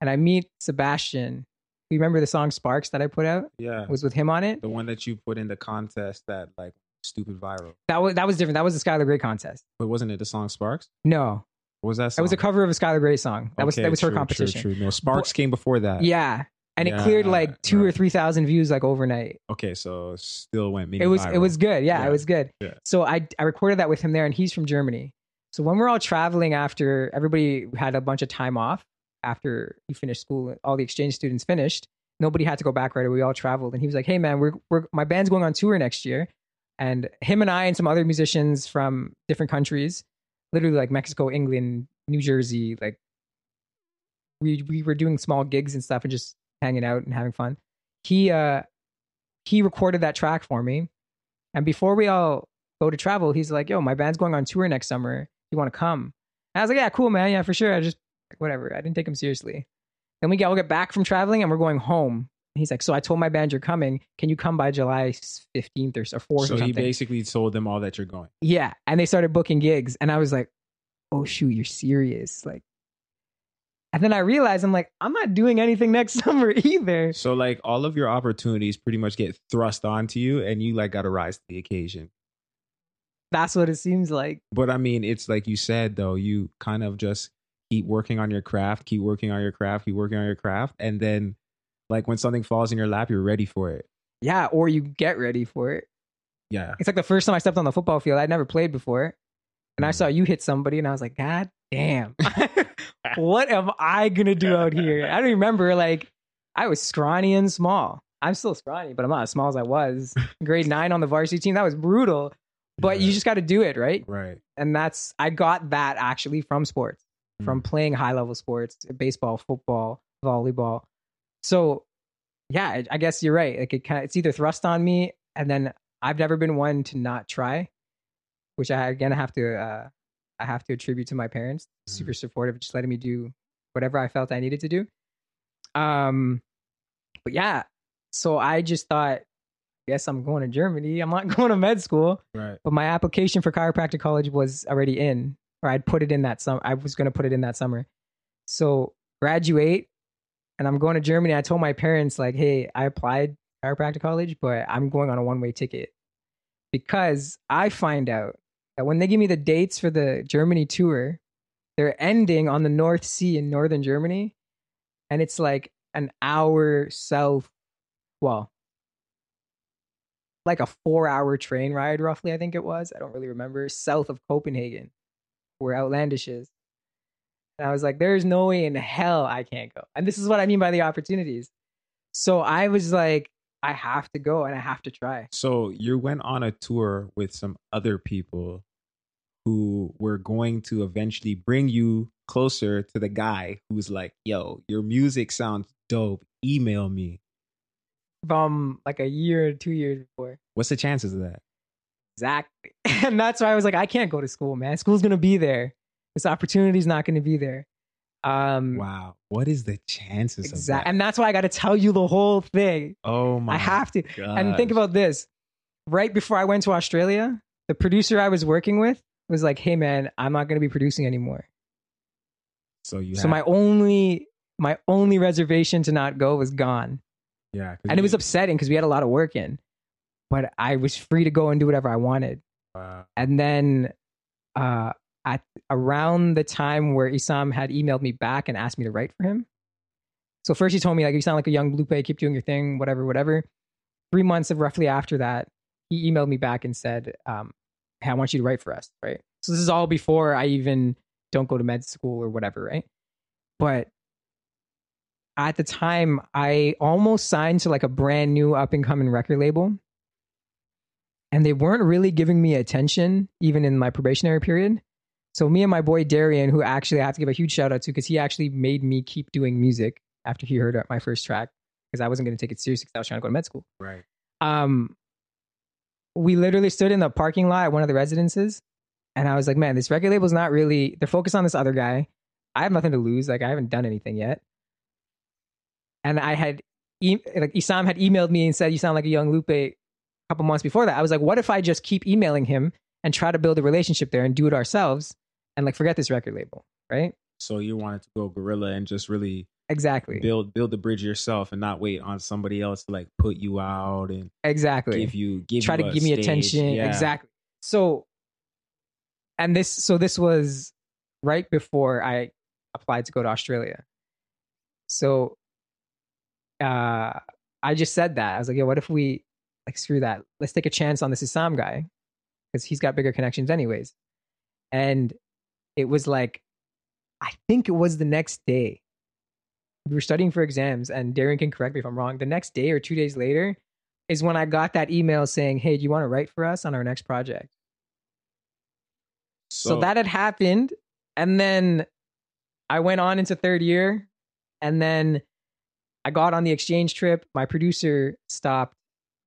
B: And I meet Sebastian. You remember the song Sparks that I put out?
A: Yeah.
B: It was with him on it.
A: The one that you put in the contest that like stupid viral.
B: That was that was different. That was the Skylar Grey contest.
A: But wasn't it the song Sparks?
B: No.
A: What was that song?
B: It was a cover of a Skylar Grey song. That okay, was that was her competition.
A: True, true. No, Sparks but, came before that.
B: Yeah and yeah, it cleared like two right. or three thousand views like overnight.
A: Okay, so still went.
B: It was
A: viral.
B: it was good. Yeah, yeah, it was good.
A: Yeah.
B: So I I recorded that with him there, and he's from Germany. So when we're all traveling after everybody had a bunch of time off after you finished school, all the exchange students finished. Nobody had to go back right away. We all traveled, and he was like, "Hey man, we're we're my band's going on tour next year. And him and I and some other musicians from different countries, literally like Mexico, England, New Jersey, like we we were doing small gigs and stuff and just hanging out and having fun. He uh he recorded that track for me. And before we all go to travel, he's like, "Yo, my band's going on tour next summer. You want to come?" And I was like, "Yeah, cool, man. Yeah, for sure." I just whatever. I didn't take him seriously. Then we we'll get back from traveling and we're going home. He's like, "So I told my band you're coming. Can you come by July 15th or, or 4th?"
A: So he basically told them all that you're going.
B: Yeah, and they started booking gigs, and I was like, "Oh shoot, you're serious!" Like, and then I realized I'm like, I'm not doing anything next summer either.
A: So like all of your opportunities pretty much get thrust onto you, and you like got to rise to the occasion.
B: That's what it seems like.
A: But I mean, it's like you said though, you kind of just keep working on your craft, keep working on your craft, keep working on your craft, and then like when something falls in your lap, you're ready for it.
B: Yeah, or you get ready for it.
A: Yeah.
B: It's like the first time I stepped on the football field, I'd never played before. And I
A: Mm.
B: saw you hit somebody and I was like, God damn. what am I gonna do out here? I don't remember like I was scrawny and small. I'm still scrawny, but I'm not as small as I was. Grade nine on the varsity team, that was brutal. But you just gotta do it, right?
A: Right.
B: And that's I got that actually from sports, from playing high level sports, baseball, football, volleyball. So yeah, I, guess you're right. Like it kind of, it's either thrust on me, and then I've never been one to not try, which I again have to uh, I have to attribute to my parents. Super supportive, just letting me do whatever I felt I needed to do. Um, but yeah, so I just thought, guess I'm going to Germany. I'm not going to med school,
A: Right.
B: but my application for chiropractic college was already in, or I'd put it in that summer. I was going to put it in that summer. So graduate, and I'm going to Germany. I told my parents like, hey, I applied chiropractic college, but I'm going on a one way ticket because I find out that when they give me the dates for the Germany tour, they're ending on the North Sea in northern Germany, and it's like an hour south. Well, like a four hour train ride, roughly. I think it was. I don't really remember. South of Copenhagen, where Outlandish is. And I was like, there's no way in hell I can't go. And this is what I mean by the opportunities. So I was like, I have to go and I have to try.
A: So you went on a tour with some other people who were going to eventually bring you closer to the guy who's like, yo, your music sounds dope. Email me.
B: From like a year or two years before.
A: What's the chances of that?
B: Exactly. And that's why I was like, I can't go to school, man. School's gonna be there. This opportunity's not gonna be there. Um
A: Wow. What is the chances of
B: exactly.
A: that?
B: And that's why I gotta tell you the whole thing.
A: oh my
B: I have to.
A: God.
B: And think about this. Right before I went to Australia, the producer I was working with was like, "Hey man, I'm not going to be producing anymore."
A: so you
B: So
A: have-
B: my only my only reservation to not go was gone.
A: Yeah,
B: And it was upsetting because we had a lot of work in. But I was free to go and do whatever I wanted.
A: wow.
B: And then uh at around the time where Isam had emailed me back and asked me to write for him. So first he told me like you sound like a young pay, keep doing your thing, whatever, whatever. Three months of roughly after that, he emailed me back and said, um, hey, I want you to write for us, right? So this is all before I even don't go to med school or whatever, right? But at the time, I almost signed to like a brand new up and coming record label. And they weren't really giving me attention, even in my probationary period. So me and my boy Darian, who actually I have to give a huge shout out to because he actually made me keep doing music after he heard my first track because I wasn't going to take it seriously because I was trying to go to med school.
A: Right.
B: Um, we literally stood in the parking lot at one of the residences, and I was like, "Man, this record label's not really. They're focused on this other guy. I have nothing to lose. Like I haven't done anything yet." And I had, e- like Isam had emailed me and said, "You sound like a young Lupe." A couple months before that, I was like, "What if I just keep emailing him and try to build a relationship there and do it ourselves, and like forget this record label, right?"
A: So you wanted to go guerrilla and just really
B: Exactly.
A: build build the bridge yourself and not wait on somebody else to like put you out and
B: Exactly.
A: give you give
B: try
A: you
B: to give me attention
A: Yeah.
B: exactly so and this so this was right before i applied to go to australia so uh i just said that i was like yeah what if we like screw that let's take a chance on this Isam guy because he's got bigger connections anyways and it was like i think it was the next day we were studying for exams and Darian can correct me if i'm wrong the next day or two days later is when I got that email saying, "Hey, do you want to write for us on our next project?" So, so that had happened, and then I went on into third year, and then I got on the exchange trip. My producer stopped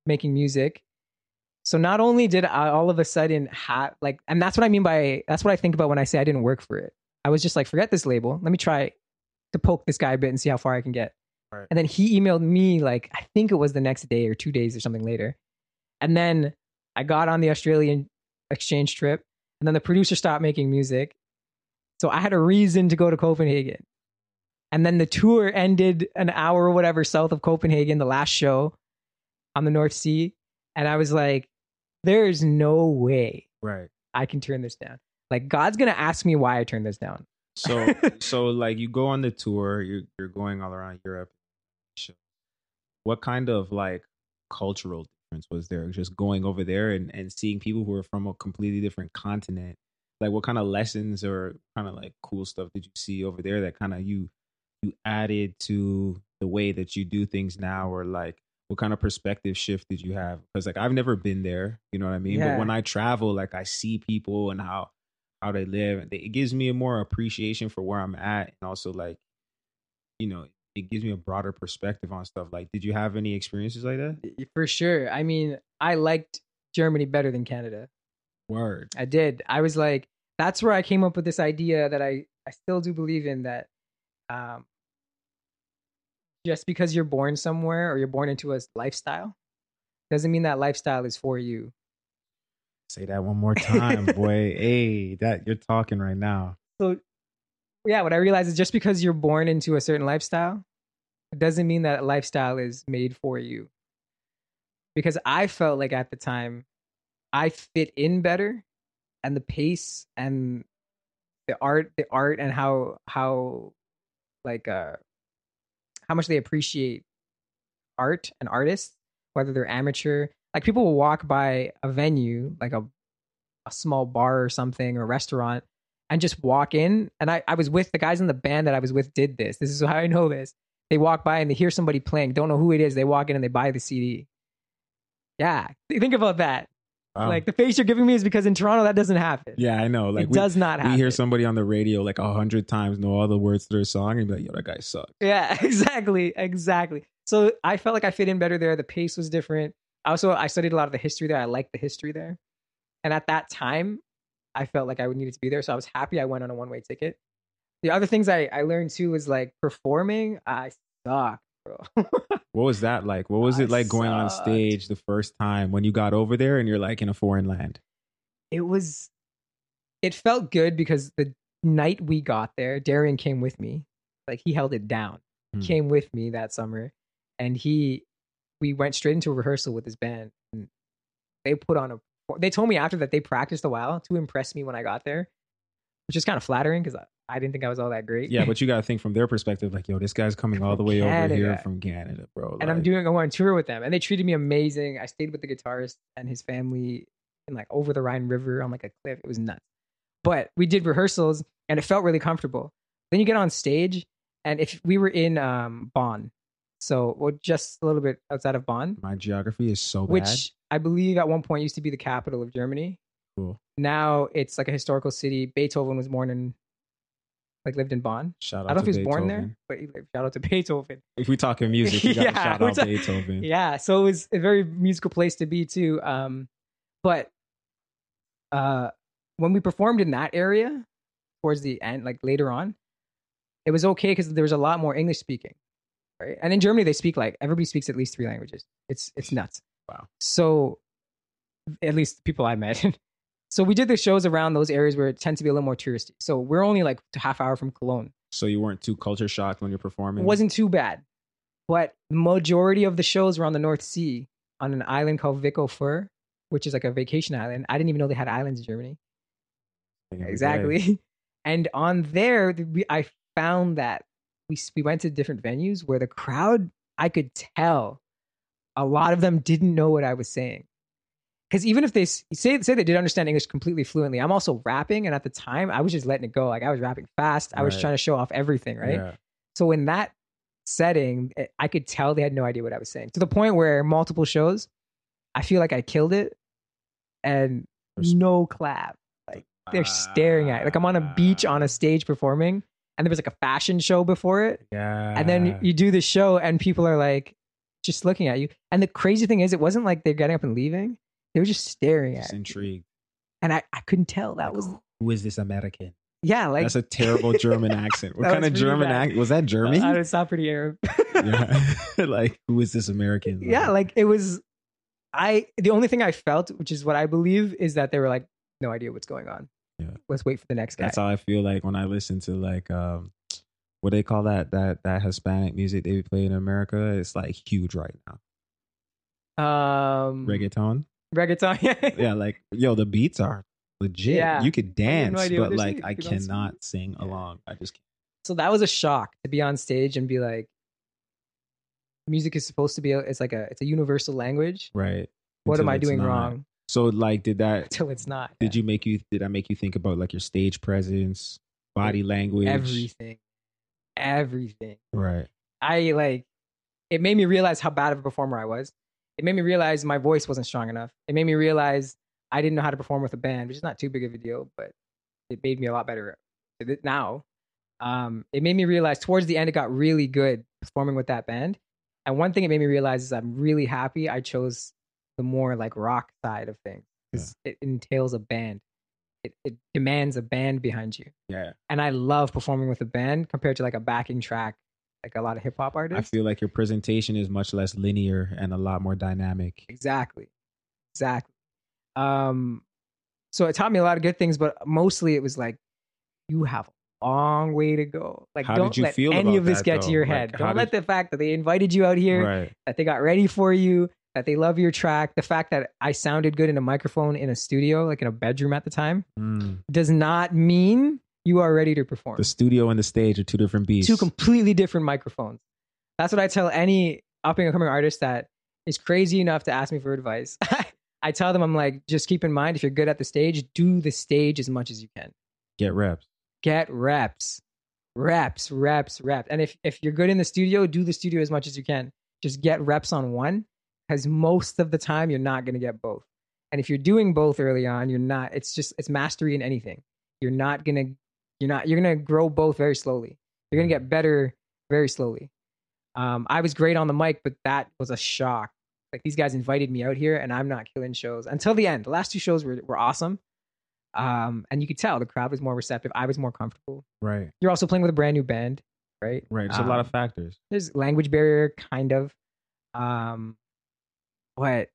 B: making music. So not only did I all of a sudden have like, and that's what I mean by that's what I think about when I say I didn't work for it. I was just like, forget this label. Let me try to poke this guy a bit and see how far I can get. Right. And then he emailed me like I think it was the next day or two days or something later. And then I got on the Australian exchange trip, and then the producer stopped making music. So I had a reason to go to Copenhagen. And then the tour ended an hour or whatever south of Copenhagen, the last show on the North Sea. And I was like, there is no way
A: right.
B: I can turn this down. Like God's gonna ask me why I turned this down.
A: So so like you go on the tour, you're you're going all around Europe. What kind of like cultural difference was there just going over there and, and seeing people who are from a completely different continent? Like what kind of lessons or kind of like cool stuff did you see over there that kind of you you added to the way that you do things now or like what kind of perspective shift did you have? Because like i've never been there you know what i mean? Yeah. but when i travel like i see people and how how they live it gives me a more appreciation for where i'm at and also like you know it gives me a broader perspective on stuff. Like did you have any experiences like that?
B: For sure. I mean i liked germany better than canada.
A: Word.
B: I did. I was like that's where i came up with this idea that i i still do believe in that um just because you're born somewhere or you're born into a lifestyle doesn't mean that lifestyle is for you.
A: Say that one more time, boy. hey, that you're talking right now.
B: So, yeah, what I realize is just because you're born into a certain lifestyle, it doesn't mean that lifestyle is made for you. Because I felt like at the time, I fit in better, and the pace and the art, the art, and how how like uh how much they appreciate art and artists, whether they're amateur. Like people will walk by a venue, like a a small bar or something or restaurant, and just walk in. And I, I was with the guys in the band that I was with did this. This is how I know this. They walk by and they hear somebody playing, don't know who it is. They walk in and they buy the CD. Yeah, think about that. Wow. Like the face you're giving me is because in Toronto that doesn't happen.
A: Yeah, I know. Like
B: it we, does not happen.
A: We hear somebody on the radio like a hundred times know all the words to their song and be like, "Yo, that guy sucks."
B: Yeah, exactly, exactly. So I felt like I fit in better there. The pace was different. Also, I studied a lot of the history there. I liked the history there, and at that time, I felt like I would needed to be there. So I was happy I went on a one way ticket. The other things I I learned too was like performing. I suck bro.
A: what was that like? What was I it like going on stage the first time when you got over there and you're like in a foreign land?
B: It was, it felt good because the night we got there, Darian came with me. Like he held it down. Hmm. Came with me that summer, and he, we went straight into a rehearsal with his band. And they put on a. They told me after that they practiced a while to impress me when I got there, which is kind of flattering because I didn't think I was all that great.
A: Yeah, but you got to think from their perspective, like, yo, this guy's coming all the way Canada. over here from Canada, bro.
B: And I'm doing, I'm on tour with them, and they treated me amazing. I stayed with the guitarist and his family in like over the Rhine River on like a cliff. It was nuts. But we did rehearsals, and it felt really comfortable. Then you get on stage, and if we were in um, Bonn, so well, just a little bit outside of Bonn.
A: My geography is so bad.
B: Which I believe at one point used to be the capital of Germany.
A: Cool.
B: Now it's like a historical city. Beethoven was born in like lived in Bonn.
A: Shout
B: out I don't know if he was
A: Beethoven.
B: born there, but shout out to Beethoven.
A: If we talking music, you yeah, shout out Beethoven.
B: Yeah, so it was a very musical place to be too. Um, but uh, when we performed in that area towards the end, like later on, it was okay because there was a lot more English speaking, right? And in Germany, they speak like everybody speaks at least three languages. It's it's nuts.
A: Wow.
B: So, at least people I met, So we did the shows around those areas where it tends to be a little more touristy. So we're only like a half hour from Cologne.
A: So you weren't too culture shocked when you're performing?
B: It wasn't too bad. But majority of the shows were on the North Sea on an island called Wyk auf Föhr, which is like a vacation island. I didn't even know they had islands in Germany. Exactly. And on there, I found that we we went to different venues where the crowd, I could tell, a lot of them didn't know what I was saying because even if they say say they did understand English completely fluently, I'm also rapping, and at the time I was just letting it go. Like I was rapping fast. I was trying to show off everything, right? Yeah. So in that setting, eh, I could tell they had no idea what I was saying to the point where multiple shows, I feel like I killed it and
A: There's-
B: no clap. Like they're staring at it. Like I'm on a beach on a ah. stage performing and there was like a fashion show before it.
A: Yeah.
B: And then you do the show and people are like just looking at you. And the crazy thing is it wasn't like they're getting up and leaving. They were just staring
A: just
B: at me.
A: intrigued.
B: And I, I couldn't tell. That was
A: Who is this American?
B: yeah, like
A: That's a terrible German accent. What kind of German accent? Was that German?
B: I was not pretty Arab.
A: yeah. like, who is this American?
B: yeah, like it was I the only thing I felt, which is what I believe, is that they were like, no idea what's going on.
A: Yeah.
B: Let's wait for the next guy.
A: That's how I feel like when I listen to like um what they call that that that Hispanic music they play in America. It's like huge right now.
B: um
A: Reggaeton.
B: Reggaeton.
A: Yeah, like yo, the beats are legit.
B: Yeah.
A: You could dance,
B: no
A: but like. I cannot sing along. I just can't.
B: so that was a shock to be on stage and be like music is supposed to be a, it's like a it's a universal language.
A: Right.
B: What
A: Until
B: am I doing
A: not.
B: wrong?
A: So like did that
B: Until it's not.
A: did you make you did that make you think about like your stage presence, body language?
B: everything. Everything.
A: Right.
B: I like it made me realize how bad of a performer I was. It made me realize my voice wasn't strong enough. It made me realize I didn't know how to perform with a band, which is not too big of a deal, but it made me a lot better now. Um, it made me realize towards the end it got really good performing with that band. And one thing it made me realize is I'm really happy I chose the more like rock side of things because it entails a band. It, it demands a band behind you
A: Yeah.
B: and I love performing with a band compared to like a backing track, like a lot of hip hop artists.
A: I feel like your presentation is much less linear and a lot more dynamic.
B: exactly, exactly. Um, so it taught me a lot of good things, but mostly it was like, you have a long way to go. Like,
A: How
B: don't
A: you
B: let
A: feel
B: any of this
A: that,
B: get to your head. Don't let
A: did-
B: the fact that they invited you out here,
A: Right.
B: that they got ready for you, that they love your track, the fact that I sounded good in a microphone in a studio, like in a bedroom at the time,
A: Mm.
B: does not mean you are ready to perform.
A: The studio and the stage are two different beasts.
B: two completely different microphones. That's what I tell any up and coming artist that is crazy enough to ask me for advice. I tell them, I'm like, just keep in mind if you're good at the stage, do the stage as much as you can.
A: Get reps.
B: Get reps, reps, reps, reps. And if, if you're good in the studio, do the studio as much as you can. Just get reps on one because most of the time you're not going to get both. And if you're doing both early on, you're not, it's just, it's mastery in anything. You're not going to, you're not, you're to grow both very slowly. You're going to get better very slowly. Um, I was great on the mic, but that was a shock. Like these guys invited me out here, and I'm not killing shows until the end. The last two shows were were awesome, um, and you could tell the crowd was more receptive. I was more comfortable.
A: Right.
B: You're also playing with a brand new band, right?
A: Right. There's a lot of
B: Um,
A: factors.
B: There's language barrier, kind of, um, but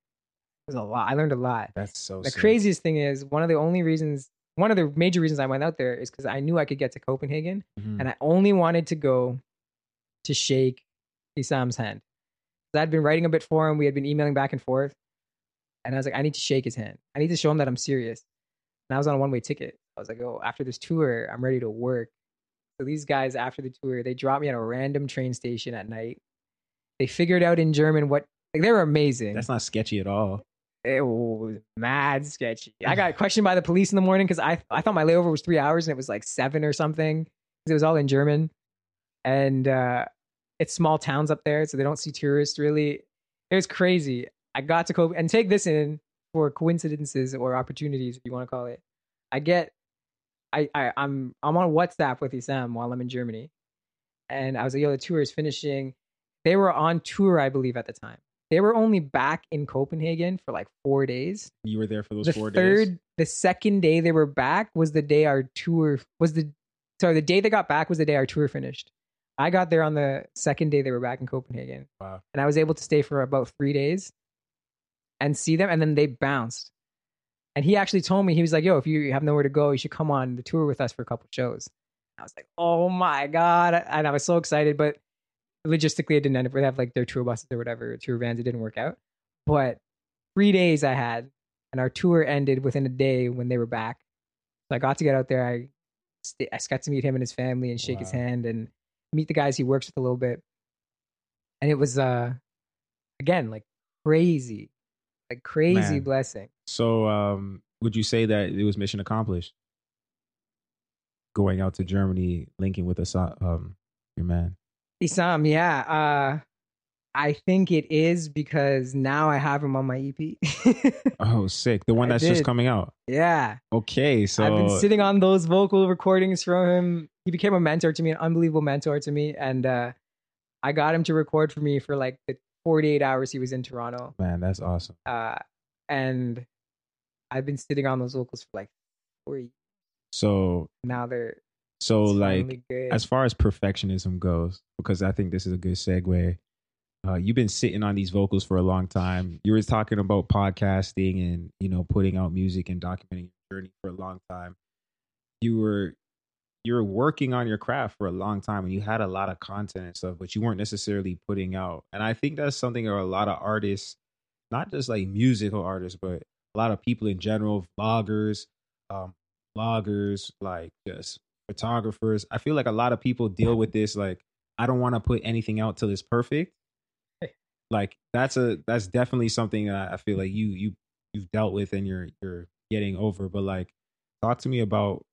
B: there's a lot. I learned a lot.
A: That's so
B: The
A: sick.
B: craziest thing is one of the only reasons, one of the major reasons I went out there is because I knew I could get to Copenhagen
A: Mhm.
B: and I only wanted to go to shake Isam's hand. I'd been writing a bit for him. We had been emailing back and forth, and I was like, I need to shake his hand. I need to show him that I'm serious. And I was on a one way ticket. I was like, oh, after this tour, I'm ready to work. So these guys, after the tour, they dropped me at a random train station at night. They figured out in German what like they were amazing.
A: That's not sketchy at all.
B: It was mad sketchy. I got questioned by the police in the morning because I I thought my layover was three hours and it was like seven or something. It was all in German, and uh, it's small towns up there, so they don't see tourists really. It was crazy. I got to Cope and take this in for coincidences or opportunities, if you want to call it. I get, I, I I'm I'm on WhatsApp with Isam while I'm in Germany, and I was like, "Yo, the tour is finishing." They were on tour, I believe, at the time. They were only back in Copenhagen for like four days.
A: You were there for those
B: the
A: four
B: third,
A: days.
B: the second day they were back was the day our tour was the. Sorry, the day they got back was the day our tour finished. I got there on the second day they were back in Copenhagen,
A: Wow.
B: and I was able to stay for about three days and see them, and then they bounced. And he actually told me he was like, "Yo, if you have nowhere to go, you should come on the tour with us for a couple shows." I was like, "Oh my god!" And I was so excited, but logistically, it didn't end up. Have like their tour buses or whatever, tour vans. It didn't work out. But three days I had, and our tour ended within a day when they were back. So I got to get out there. I st- I got to meet him and his family and shake his hand and meet the guys he works with a little bit. And it was uh again like crazy, like crazy
A: Man.
B: blessing.
A: So, um, would you say that it was mission accomplished? Going out to Germany, linking with us, um, your man.
B: Isam, yeah. Uh, I think it is because now I have him on my EP.
A: oh, sick! The one that's just coming out.
B: yeah.
A: Okay, so
B: I've been sitting on those vocal recordings from him. He became a mentor to me, an unbelievable mentor to me. And uh, I got him to record for me for like the 48 hours he was in Toronto.
A: man, that's awesome.
B: Uh, and I've been sitting on those vocals for like four years.
A: So,
B: Now they're
A: so like as far as perfectionism goes, because I think this is a good segue. Uh, you've been sitting on these vocals for a long time. You were talking about podcasting and you know putting out music and documenting your journey for a long time. You were you were working on your craft for a long time and you had a lot of content and stuff, but you weren't necessarily putting out. And I think that's something that a lot of artists, not just like musical artists, but a lot of people in general, vloggers, um, bloggers, like just photographers. I feel like a lot of people deal with this like I don't want to put anything out till it's perfect. Like that's a that's definitely something that I feel like you you you've dealt with and you're you're getting over. But like talk to me about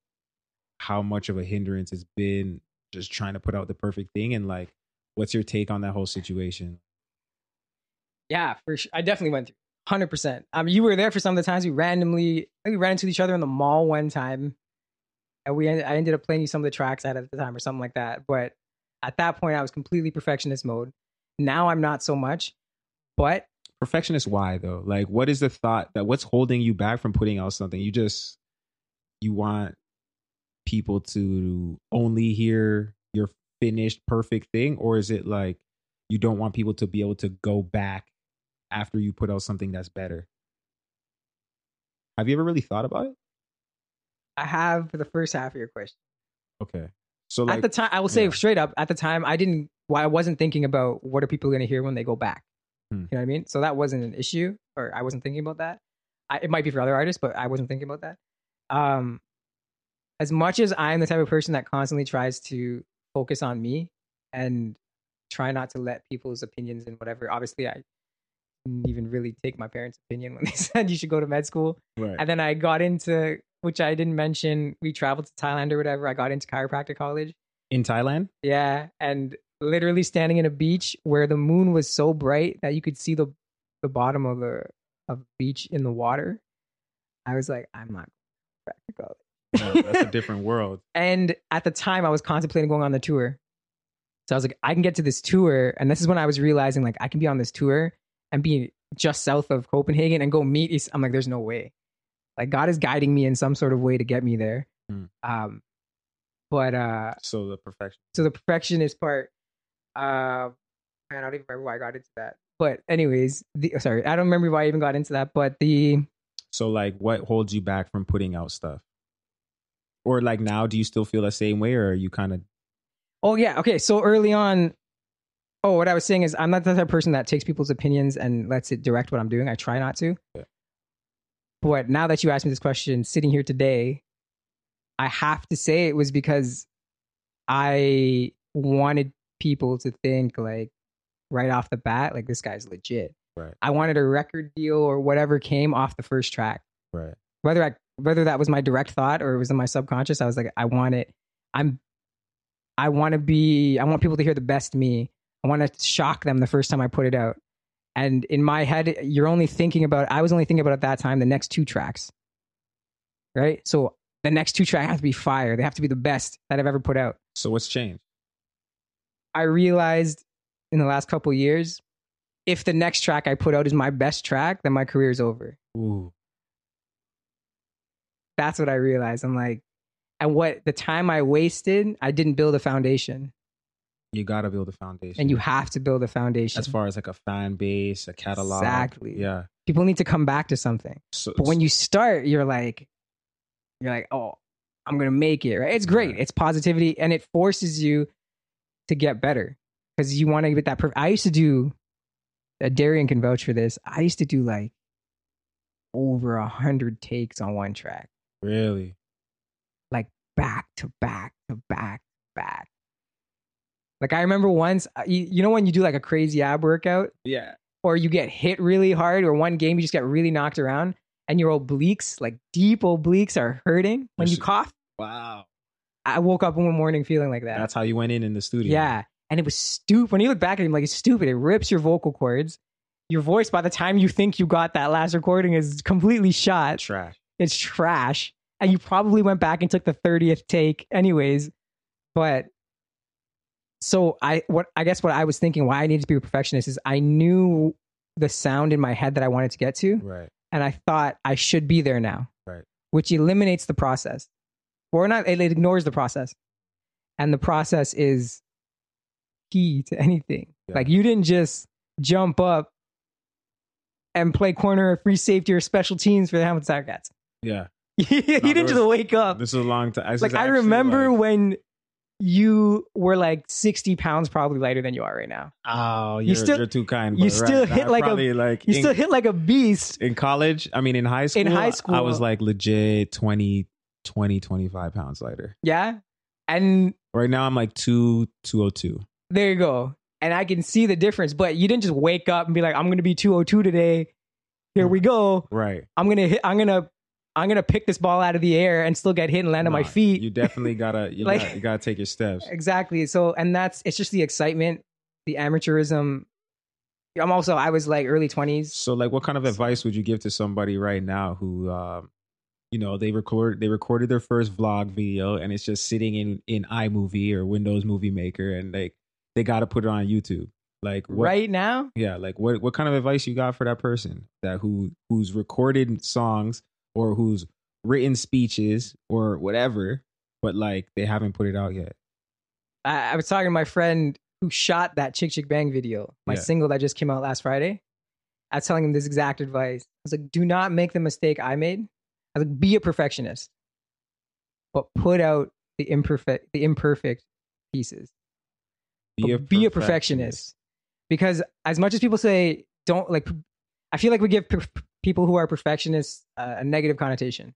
A: how much of a hindrance it's been just trying to put out the perfect thing and like what's your take on that whole situation?
B: yeah, for sure. I definitely went through. Hundred percent. Um, you were there for some of the times we randomly, we ran into each other in the mall one time, and we I ended up playing you some of the tracks I had at the time or something like that. But at that point, I was completely perfectionist mode. Now I'm not so much, but
A: Perfectionist why though? Like what is the thought that what's holding you back from putting out something? You just you want people to only hear your finished perfect thing or is it like you don't want people to be able to go back after you put out something that's better? Have you ever really thought about it?
B: I have for the first half of your question.
A: Okay. So like
B: at the time, I will say
A: yeah.
B: straight up, at the time, I didn't. Why I wasn't thinking about what are people going to hear when they go back.
A: Hmm.
B: You know what I mean? So that wasn't an issue, or I wasn't thinking about that. I, it might be for other artists, but I wasn't thinking about that. Um, as much as I'm the type of person that constantly tries to focus on me and try not to let people's opinions and whatever. Obviously, I didn't even really take my parents' opinion when they said you should go to med school.
A: right.
B: And then I got into, which I didn't mention, we traveled to Thailand or whatever. I got into chiropractic college.
A: in Thailand?
B: Yeah. And literally standing in a beach where the moon was so bright that you could see the, the bottom of the of the beach in the water. I was like, I'm not back to college.
A: No, oh, that's a different world.
B: And at the time, I was contemplating going on the tour. So I was like, I can get to this tour. And this is when I was realizing, like, I can be on this tour and be just south of Copenhagen and go meet. Is- I'm like, there's no way. Like, God is guiding me in some sort of way to get me there.
A: Hmm.
B: Um, but uh,
A: So the perfection.
B: so the perfectionist part, uh, I don't even remember why I got into that. But anyways, the, sorry, I don't remember why I even got into that. But the
A: So like what holds you back from putting out stuff? Or like now do you still feel the same way or are you kind of
B: Oh yeah, okay. So early on, oh, what I was saying is I'm not the type of person that takes people's opinions and lets it direct what I'm doing. I try not to.
A: Yeah.
B: But now that you asked me this question, sitting here today, I have to say it was because I wanted people to think like right off the bat, like this guy's legit.
A: Right.
B: I wanted a record deal or whatever came off the first track
A: right.
B: whether I whether that was my direct thought or it was in my subconscious, I was like, I want it. I'm I want to be I want people to hear the best me. I want to shock them the first time I put it out. And in my head, you're only thinking about I was only thinking about at that time the next two tracks. Right? So the next two tracks have to be fire. They have to be the best that I've ever put out.
A: So what's changed?
B: I realized in the last couple years, if the next track I put out is my best track, then my career is over.
A: Ooh.
B: that's what I realized. I'm like, and what the time I wasted, I didn't build a foundation.
A: You gotta build a foundation.
B: And you have to build a foundation.
A: as far as like a fan base, a catalog.
B: Exactly.
A: Yeah.
B: People need to come back to something.
A: So
B: But when you start, you're like, you're like, oh, I'm gonna make it. Right? It's great. It's positivity, and it forces you to get better because you want to get that. Per- I used to do. Uh, Darian can vouch for this. I used to do like over a hundred takes on one track.
A: really
B: like back to back to back to back. Like I remember once, uh, you, you know when you do like a crazy ab workout,
A: Yeah.
B: or you get hit really hard, or one game you just get really knocked around, and your obliques, like deep obliques, are hurting when you cough.
A: Wow.
B: I woke up one morning feeling like that.
A: That's how you went in in the studio.
B: yeah, and it was stupid. When you look back at him, like it's stupid. It rips your vocal cords. Your voice, by the time you think you got that last recording, is completely shot.
A: Trash.
B: It's trash, and you probably went back and took the thirtieth take, anyways. But so I, what I guess what I was thinking, why I needed to be a perfectionist is I knew the sound in my head that I wanted to get to,
A: Right.
B: and I thought I should be there now.
A: Right.
B: Which eliminates the process. Or not it ignores the process. And the process is key to anything.
A: Yeah.
B: Like you didn't just jump up and play corner or free safety or special teams for the Hamilton Tiger Cats.
A: Yeah.
B: he
A: there
B: didn't just wake up.
A: This is a long time.
B: Like I remember when you were like 60 pounds probably lighter than you are right now.
A: Oh, you're,
B: still-
A: you're too kind.
B: you
A: but
B: still
A: right,
B: hit like a-
A: like
B: You
A: in,
B: still hit like a beast.
A: in college. I mean, in high school.
B: In high school I
A: was like legit 20, 20, 25 pounds lighter.
B: Yeah. And
A: Right now, I'm like two, 202.
B: there you go. And I can see the difference, but you didn't just wake up and be like, I'm going to be 202 today. Here mm. we go.
A: Right.
B: I'm going to hit, I'm going to, I'm to pick this ball out of the air and still get hit and land on my feet.
A: You definitely gotta. You,
B: Like-
A: gotta, you gotta take your steps.
B: Exactly. So, and that's, it's just the excitement, the amateurism. I'm also, I was like early 20s.
A: So, like, what kind of advice would you give to somebody right now who, um, you know, they record they recorded their first vlog video and it's just sitting in in iMovie or Windows Movie Maker and like they got to put it on YouTube. Like, what,
B: Right now,
A: Yeah, like what what kind of advice you got for that person that who who's recorded songs or who's written speeches or whatever, but like they haven't put it out yet.
B: I, I was talking to my friend who shot that Chick Chick Bang video, my
A: Yeah.
B: single that just came out last Friday. I was telling him this exact advice. I was like, do not make the mistake I made. I was like, be a perfectionist, but put out the imperfect, the imperfect pieces. But be a perfectionist. Because as much as people say, don't like, I feel like we give per- people who are perfectionists uh, a negative connotation,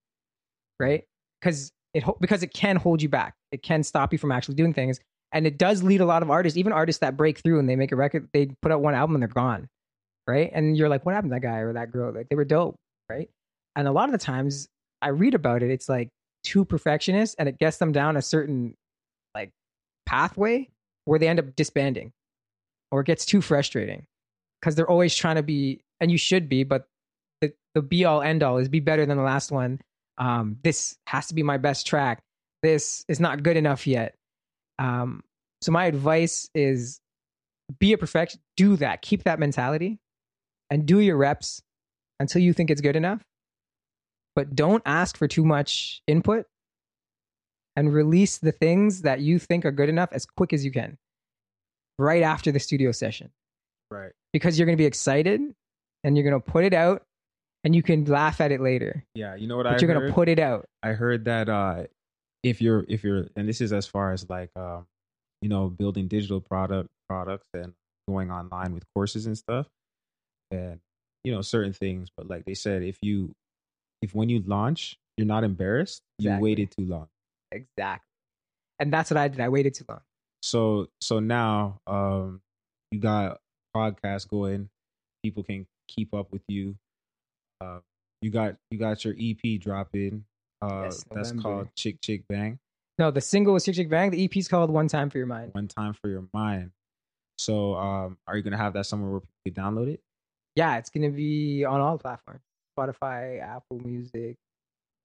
B: right? Because it because it can hold you back. It can stop you from actually doing things, and it does lead a lot of artists, even artists that break through and they make a record, they put out one album and they're gone, right? And you're like, what happened to that guy or that girl? Like they were dope, right? And a lot of the times I read about it, it's like too perfectionist, and it gets them down a certain like pathway where they end up disbanding or it gets too frustrating because they're always trying to be and you should be but the, the be all end all is be better than the last one. Um, this has to be my best track. This is not good enough yet. Um, so my advice is be a perfection do that. Keep that mentality and do your reps until you think it's good enough. But don't ask for too much input and release the things that you think are good enough as quick as you can right after the studio session.
A: Right.
B: because you're going to be excited and you're going to put it out and you can laugh at it later.
A: Yeah, you know what
B: but
A: I
B: you're
A: heard?
B: to put it out.
A: I heard that uh if you're if you're and this is as far as like um you know building digital product products and going online with courses and stuff and you know certain things but like they said if you if when you launch you're not embarrassed you waited too long.
B: Exactly. And that's what i did. I waited too long.
A: So so now um you got podcast going. People can keep up with you uh you got you got your ep dropping uh
B: Yes,
A: that's called chick chick bang
B: no the single was chick chick bang the ep's called one time for your mind
A: one time for your mind. So, um, are you gonna have that somewhere where people can download it?
B: yeah it's going to be on all platforms spotify apple music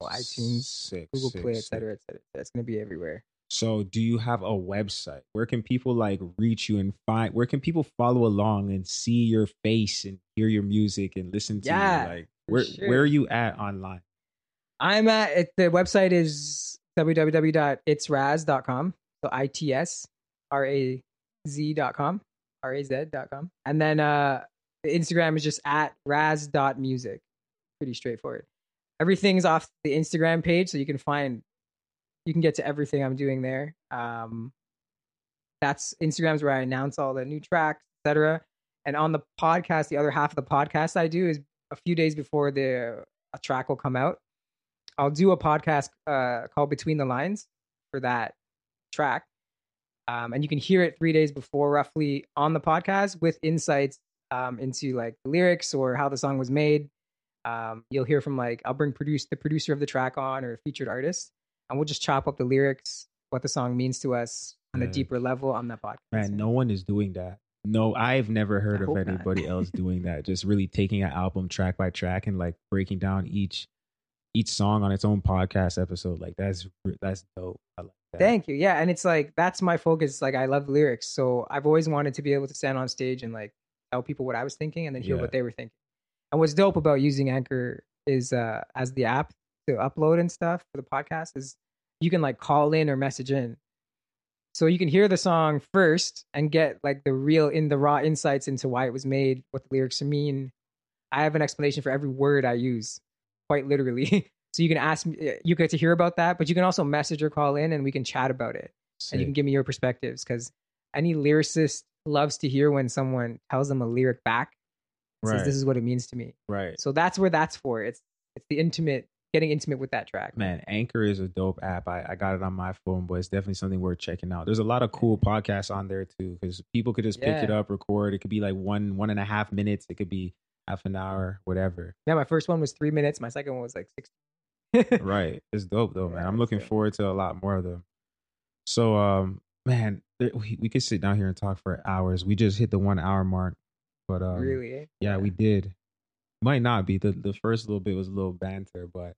B: itunes google play etc etc That's going to be everywhere
A: So, do you have a website? Where can people like reach you and find? Where can people follow along and see your face and hear your music and listen to
B: Yeah,
A: you? Like, where
B: sure.
A: where are you at online?
B: i'm at it, the website is www.itsraz.com so i-t-s r-a-z.com r-a-z.com and then uh the instagram is just at raz.music pretty straightforward. Everything's off the instagram page so you can find you can get to everything i'm doing there. Um that's instagram's where i announce all the new tracks etc and on the podcast the other half of the podcast i do is a few days before the a track will come out i'll do a podcast uh called between the lines for that track um, and you can hear it three days before roughly on the podcast with insights um, into like the lyrics or how the song was made um, you'll hear from like i'll bring produce the producer of the track on or a featured artist and we'll just chop up the lyrics what the song means to us on a deeper level on that podcast.
A: Man, no one is doing that. No, I've never heard I of anybody else doing that. Just really taking an album track by track and like breaking down each each song on its own podcast episode. Like that's that's dope. I like that.
B: Thank you. Yeah, and it's like that's my focus. Like I love lyrics, so I've always wanted to be able to stand on stage and like tell people what I was thinking and then hear yeah. what they were thinking. And what's dope about using Anchor is uh as the app to upload and stuff for the podcast is you can like call in or message in. So you can hear the song first and get like the real in the raw insights into why it was made, what the lyrics mean. I have an explanation for every word I use, quite literally. so you can ask me, eh, you get to hear about that, but you can also message or call in and we can chat about it. Sick. And you can give me your perspectives because any lyricist loves to hear when someone tells them a lyric back. Right. Says, this is what it means to me.
A: Right.
B: So that's where that's for. It's it's the intimate getting intimate with that track.
A: Man, Anchor is a dope app. I, I got it on my phone, but it's definitely something worth checking out. There's a lot of cool podcasts on there too, because people could just pick it up, record. It could be like one one and a half minutes. It could be half an hour, whatever.
B: Yeah, my first one was three minutes. My second one was like six.
A: right, it's dope though, man. I'm looking forward to a lot more of them. So, um, man, we we could sit down here and talk for hours. We just hit the one hour mark, but um,
B: really, eh?
A: yeah, we did. Might not be the the first little bit was a little banter, but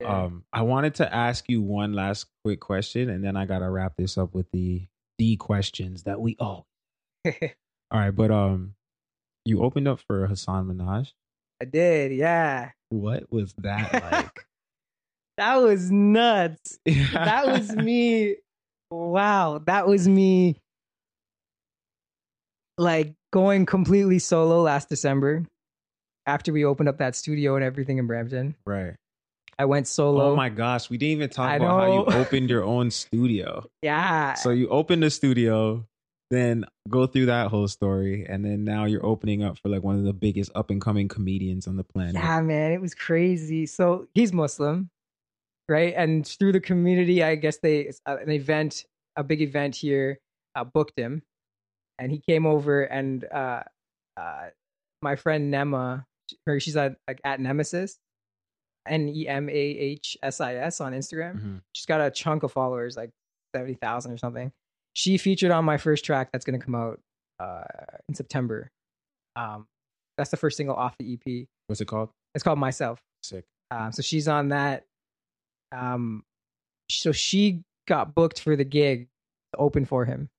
A: yeah. um, I wanted to ask you one last quick question, and then I gotta wrap this up with the the questions that we oh. All right, but um, you opened up for Hasan Minhaj.
B: I did, yeah.
A: What was that like?
B: that was nuts. that was me. Wow, that was me. Like going completely solo last December after we opened up that studio and everything in Brampton.
A: Right.
B: I went solo.
A: Oh my gosh, we didn't even talk I about know. how you opened your own studio.
B: Yeah.
A: So you opened the studio, then go through that whole story, and then now you're opening up for like one of the biggest up and coming comedians on the planet.
B: Yeah, man, it was crazy. So he's Muslim, right? And through the community, I guess they uh, an event, a big event here, uh, booked him, and he came over, and uh, uh, my friend Nema, her she's at like at Nemahsis, N E M A H S I S on Instagram. Mm-hmm. She's got a chunk of followers, like seventy thousand or something. She featured on my first track that's going to come out uh, in September. Um, that's the first single off the EP.
A: What's it called?
B: It's called Myself.
A: Sick.
B: Um, so she's on that. Um, so she got booked for the gig to open for him,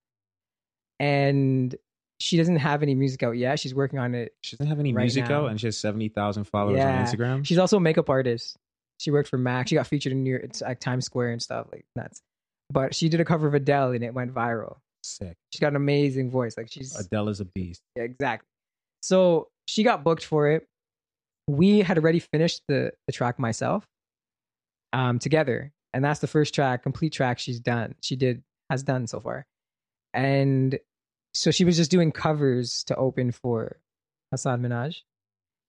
B: and she doesn't have any music out yet. She's working on it.
A: She doesn't have any right music now. out, and she has seventy thousand followers yeah. on Instagram.
B: She's also a makeup artist. She worked for Mac. She got featured in New York, it's like Times Square and stuff like nuts. But she did a cover of Adele, and it went viral.
A: Sick.
B: She's got an amazing voice. Like she's
A: Adele is a beast.
B: Yeah, exactly. So she got booked for it. We had already finished the the track myself, um, together, and that's the first track, complete track she's done. She did has done so far, and so she was just doing covers to open for Hasan Minhaj.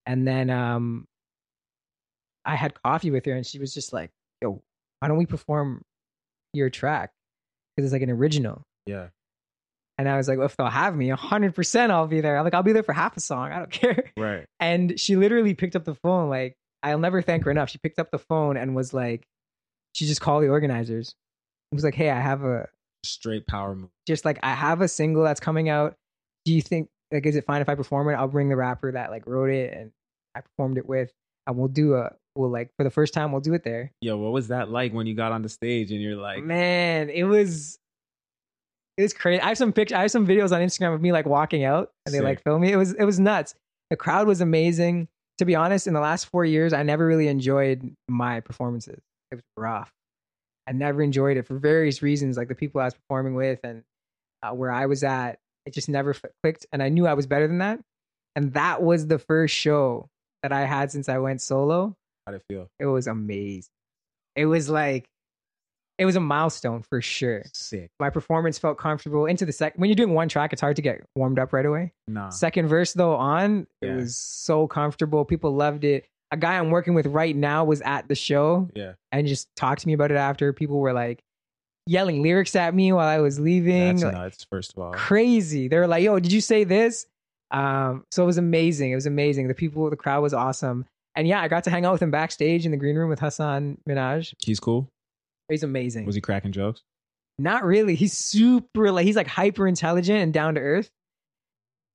B: And then um I had coffee with her and she was just like, yo, why don't we perform your track? Because it's like an original.
A: Yeah.
B: And I was like, well, if they'll have me, 100% I'll be there. I'm like, I'll be there for half a song. I don't care.
A: Right.
B: And she literally picked up the phone. Like, I'll never thank her enough. She picked up the phone and was like, she just called the organizers. It was like, hey, I have a,
A: straight power move.
B: Just like I have a single that's coming out. Do you think like is it fine if I perform it? I'll bring the rapper that like wrote it and I performed it with, and we'll do a we'll like for the first time we'll do it there.
A: Yo, what was that like when you got on the stage and you're like,
B: man, it was it was crazy. I have some pictures, I have some videos on Instagram of me like walking out and they like film me. It was it was nuts. The crowd was amazing. To be honest, in the last four years, I never really enjoyed my performances. It was rough. I never enjoyed it for various reasons, like the people I was performing with and uh, where I was at. It just never clicked, and I knew I was better than that. And that was the first show that I had since I went solo.
A: How'd it feel?
B: It was amazing. It was like it was a milestone for sure.
A: Sick.
B: My performance felt comfortable into the second. When you're doing one track, it's hard to get warmed up right away.
A: Nah.
B: Second verse though, on yeah. it was so comfortable. People loved it a guy I'm working with right now was at the show.
A: Yeah.
B: And just talked to me about it after. People were like yelling lyrics at me while I was leaving.
A: That's
B: like,
A: nuts, first of all.
B: Crazy. They were like, yo, did you say this? Um, so it was amazing. It was amazing. The people, the crowd was awesome. And yeah, I got to hang out with him backstage in the green room with Hasan Minhaj.
A: He's cool.
B: He's amazing.
A: Was he cracking jokes?
B: Not really. He's super like he's like hyper intelligent and down to earth.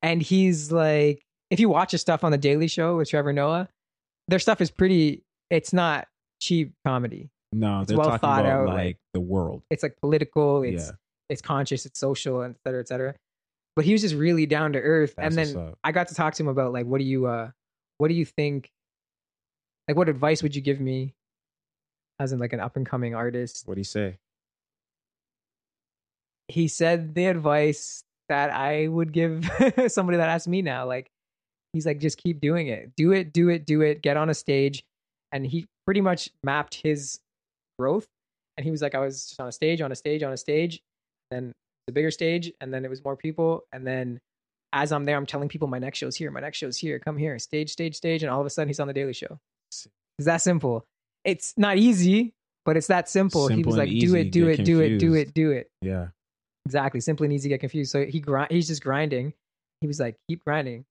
B: And he's like if you watch his stuff on the Daily Show with Trevor Noah, their stuff is pretty it's not cheap comedy.
A: No,
B: It's
A: they're
B: well
A: talking
B: thought
A: about
B: out,
A: like,
B: like-
A: the world.
B: It's like political, it's
A: yeah,
B: it's conscious, it's social, and et cetera, et cetera. But he was just really down to earth.
A: that's
B: and then. I got to talk to him about like what do you uh what do you think like what advice would you give me as in like an up and coming artist?
A: What do you say?
B: He said the advice that I would give somebody that asked me now. Like he's like, just keep doing it. Do it, do it, do it, get on a stage. And he pretty much mapped his growth. And he was like, I was just on a stage, on a stage, on a stage, then the bigger stage, and then it was more people. And then as I'm there, I'm telling people my next show's here, my next show's here, come here, stage, stage, stage, and all of a sudden he's on the Daily Show. It's that simple. It's not easy, but it's that simple. he was like, do it, do it, do it, do it, do it.
A: Yeah,
B: Exactly. Simple and easy to get confused. So he grind. He's just grinding. He was like, keep grinding.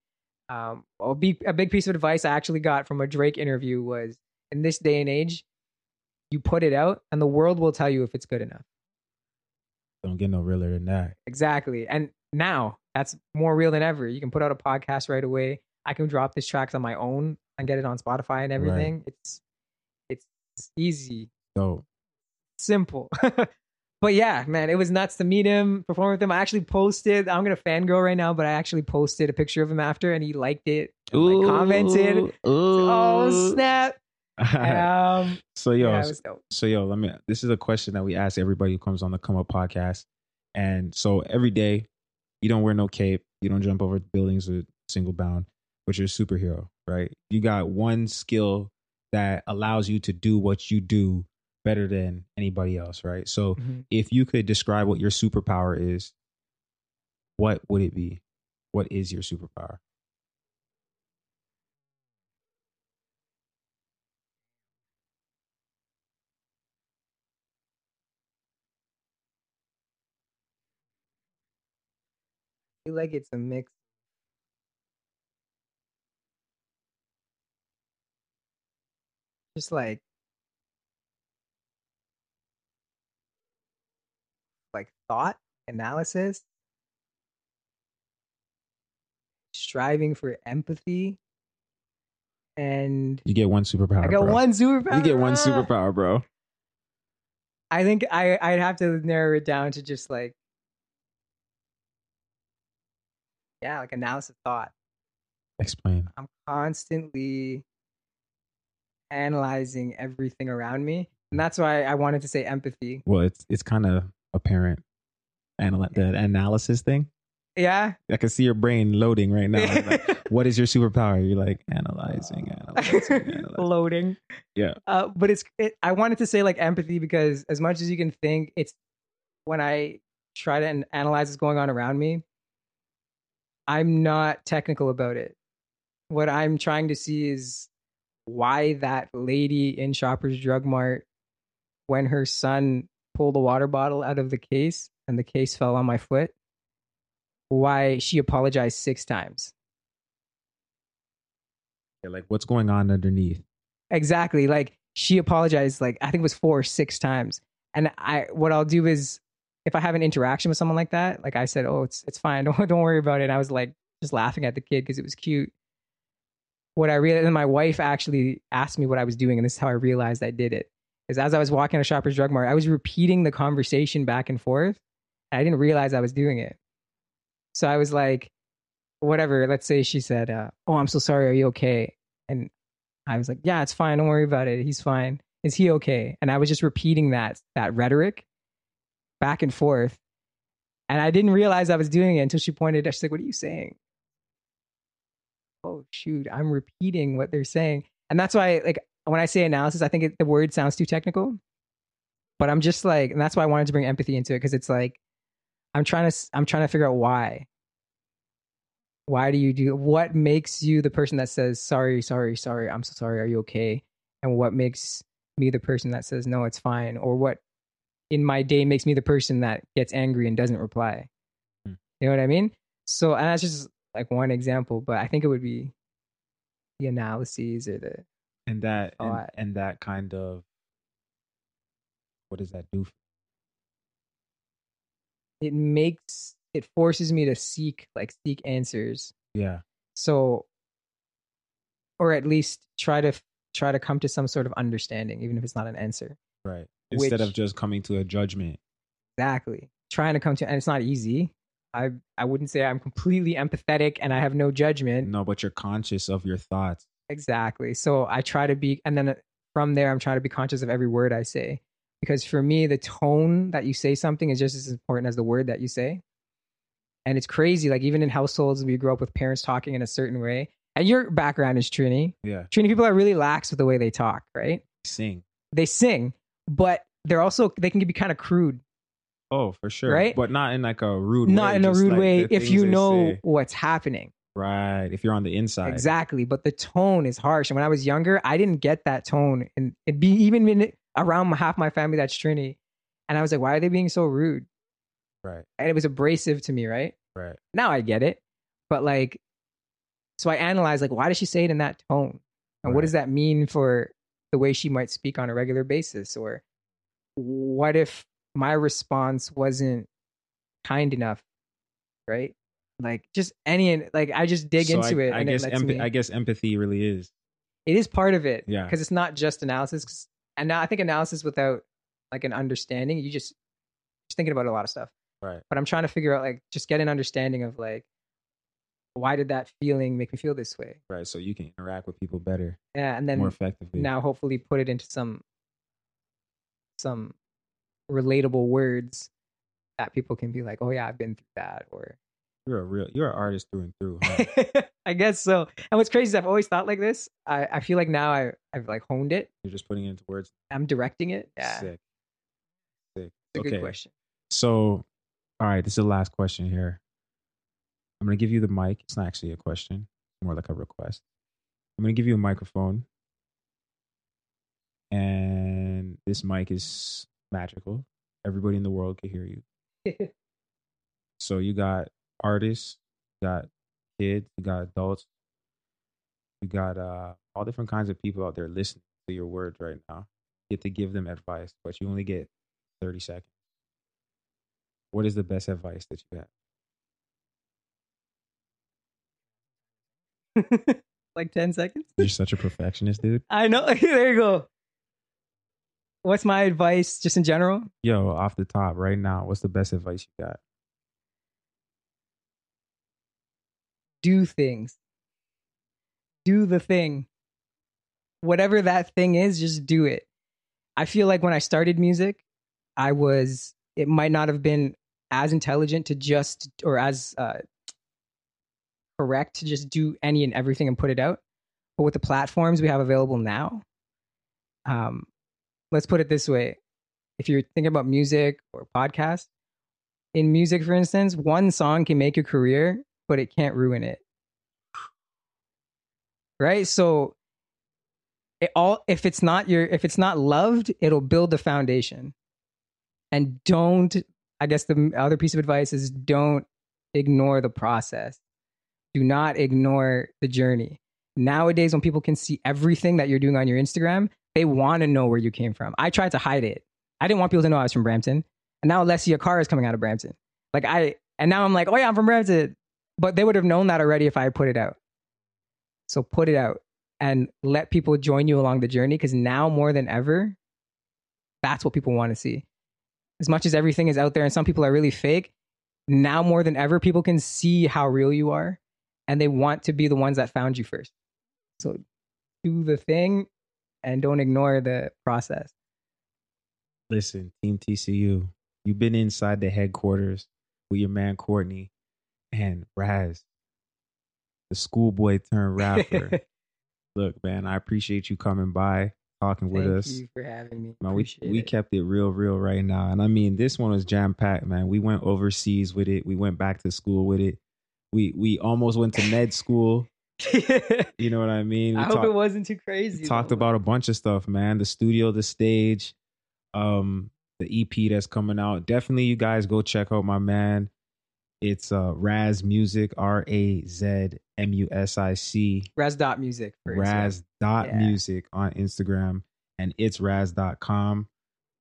B: Um, a big, a big piece of advice I actually got from a Drake interview was in this day and age, you put it out, and the world will tell you if it's good enough.
A: don't get no realer than that.
B: Exactly. And now that's more real than ever. You can put out a podcast right away. I can drop this tracks on my own and get it on Spotify and everything. It's it's easy,
A: So
B: simple. but yeah, man, it was nuts to meet him, perform with him. I actually posted. I'm gonna fangirl right now, but I actually posted a picture of him after, and he liked it. and, like, commented. Oh snap! Um,
A: so yo,
B: yeah, it was dope.
A: so yo, let me. This is a question that we ask everybody who comes on the Come Up podcast, and so every day, you don't wear no cape, you don't jump over buildings with single bound, but you're a superhero, right? You got one skill that allows you to do what you do better than anybody else, right? So
B: Mhm.
A: if you could describe what your superpower is, what would it be? What is your superpower?
B: I feel like it's a mix. Just like like thought analysis, striving for empathy, and
A: You get one superpower.
B: I got
A: bro.
B: one superpower.
A: You get one superpower, bro.
B: I think I I'd have to narrow it down to just like yeah, like analysis of thought.
A: Explain.
B: I'm constantly analyzing everything around me. And that's why I wanted to say empathy.
A: Well, it's it's kind of apparent. Anal- the analysis thing.
B: Yeah.
A: I can see your brain loading right now. Like, what is your superpower? You're like analyzing, analyzing, analyzing.
B: Loading.
A: Yeah.
B: Uh, but it's, it, I wanted to say like empathy because as much as you can think, it's when I try to analyze what's going on around me, I'm not technical about it. What I'm trying to see is why that lady in Shoppers Drug Mart, when her son pulled a water bottle out of the case and the case fell on my foot, why she apologized six times.
A: Yeah, like what's going on underneath?
B: Exactly. Like she apologized like I think it was four or six times. And I what I'll do is if I have an interaction with someone like that, like I said, "Oh, it's it's fine. Don't don't worry about it." And I was like just laughing at the kid because it was cute. What I realized, and my wife actually asked me what I was doing, and this is how I realized I did it. Is as I was walking to Shoppers Drug Mart, I was repeating the conversation back and forth, I didn't realize I was doing it. So I was like, whatever. Let's say she said, uh, "Oh, I'm so sorry. Are you okay?" And I was like, "Yeah, it's fine. Don't worry about it. He's fine. Is he okay?" And I was just repeating that that rhetoric back and forth, and I didn't realize I was doing it until she pointed. She's like, "What are you saying?" Oh shoot, I'm repeating what they're saying, and that's why, like, when I say analysis, I think it, the word sounds too technical. But I'm just like, and that's why I wanted to bring empathy into it because it's like, I'm trying to, I'm trying to figure out why. Why do you do what makes you the person that says sorry, sorry, sorry, I'm so sorry, are you okay? And what makes me the person that says no, it's fine? Or what in my day makes me the person that gets angry and doesn't reply?
A: Hmm.
B: You know what I mean? So, and that's just like one example, but I think it would be the analyses or the
A: And that and, and that kind of what does that do?
B: It makes it forces me to seek like seek answers.
A: Yeah.
B: So or at least try to try to come to some sort of understanding even if it's not an answer.
A: Right. Instead
B: Which-
A: of just coming to a judgment.
B: Exactly. Trying to come to and it's not easy. I I wouldn't say I'm completely empathetic and I have no judgment.
A: No, but you're conscious of your thoughts.
B: Exactly. So I try to be, and then uh, from there, I'm trying to be conscious of every word I say. Because for me, the tone that you say something is just as important as the word that you say. And it's crazy. Like, even in households, we grew up with parents talking in a certain way. And your background is Trini.
A: Yeah.
B: Trini people are really lax with the way they talk, right?
A: Sing.
B: They sing, but they're also, they can be kind of crude,
A: Oh, for sure.
B: Right?
A: But not in like a rude
B: not
A: way.
B: in a rude
A: like
B: way if you know
A: say.
B: what's happening.
A: Right. If you're on the inside.
B: Exactly, but the tone is harsh. And when I was younger, I didn't get that tone, and it'd be even in around half my family that's Trini, and I was like, why are they being so rude?
A: Right.
B: And it was abrasive to me, right?
A: Right.
B: Now I get it, but like, so I analyzed like, why does she say it in that tone, and what does that mean for the way she might speak on a regular basis, or what if my response wasn't kind enough, right? Like just any like I just dig
A: So
B: into
A: I,
B: it.
A: I guess
B: it
A: empa-
B: me,
A: I guess empathy really is.
B: it is part of it
A: Yeah.
B: because it's not just analysis and now i think analysis without like an understanding you just just thinking about a lot of stuff
A: Right.
B: but i'm trying to figure out like just get an understanding of like why did that feeling make me feel this way
A: Right. So you can interact with people better,
B: yeah and then
A: more effectively.
B: now hopefully put it into some some relatable words that people can be like oh yeah i've been through that or
A: You're a real you're an artist through and through. Huh?
B: i guess so and what's crazy is i've always thought like this i, I feel like now I, i've like honed it
A: you're just putting it into words.
B: i'm directing it yeah
A: Sick. Sick.
B: it's a
A: okay.
B: good question
A: So, all right, this is the last question here. I'm going to give you the mic. It's not actually a question, more like a request. I'm going to give you a microphone. And this mic is magical. Everybody in the world can hear you. So, you got artists, you got kids, you got adults, you got uh, all different kinds of people out there listening to your words right now. You get to give them advice, but you only get 30 seconds. What is the best advice that you have?
B: like 10 seconds
A: You're such a perfectionist, dude.
B: i know there you go what's my advice just in general
A: Yo, off the top, right now, what's the best advice you got?
B: Do things. Do the thing. Whatever that thing is just do it. I feel like when i started music i was it might not have been as intelligent to just or as uh correct to just do any and everything and put it out. But with the platforms we have available now um let's put it this way. If you're thinking about music or podcast in music for instance one song can make your career but it can't ruin it. Right? So it all if it's not your if it's not loved it'll build the foundation. And don't i guess the other piece of advice is don't ignore the process. Do not ignore the journey. Nowadays when people can see everything that you're doing on your instagram they want to know where you came from. I tried to hide it. I didn't want people to know i was from brampton. And now Alessia Cara is coming out of brampton. Like i and now i'm like oh yeah i'm from brampton but they would have known that already if i had put it out so put it out and let people join you along the journey because now more than ever, that's what people want to see. As much as everything is out there and some people are really fake, now more than ever, people can see how real you are and they want to be the ones that found you first. So do the thing and don't ignore the process.
A: Listen, Team TCU, you've been inside the headquarters with your man Courtney and Raz, the schoolboy turned rapper. Look, man, I appreciate you coming by, talking with us.
B: Thank you for having me.
A: Man, we
B: Appreciate
A: we
B: it.
A: kept it real, real right now. And I mean, this one was jam packed, man. We went overseas with it. We went back to school with it. We we almost went to med school. You know what I mean? We
B: I hope
A: talk-
B: it wasn't too crazy.
A: we talked
B: though.
A: about a bunch of stuff, man. The studio, the stage, um, the EP that's coming out. Definitely, you guys go check out my man. It's uh Raz Music, R A Z M U S I C,
B: Raz dot music.
A: Raz dot
B: Yeah.
A: music on Instagram, and it's Raz.com.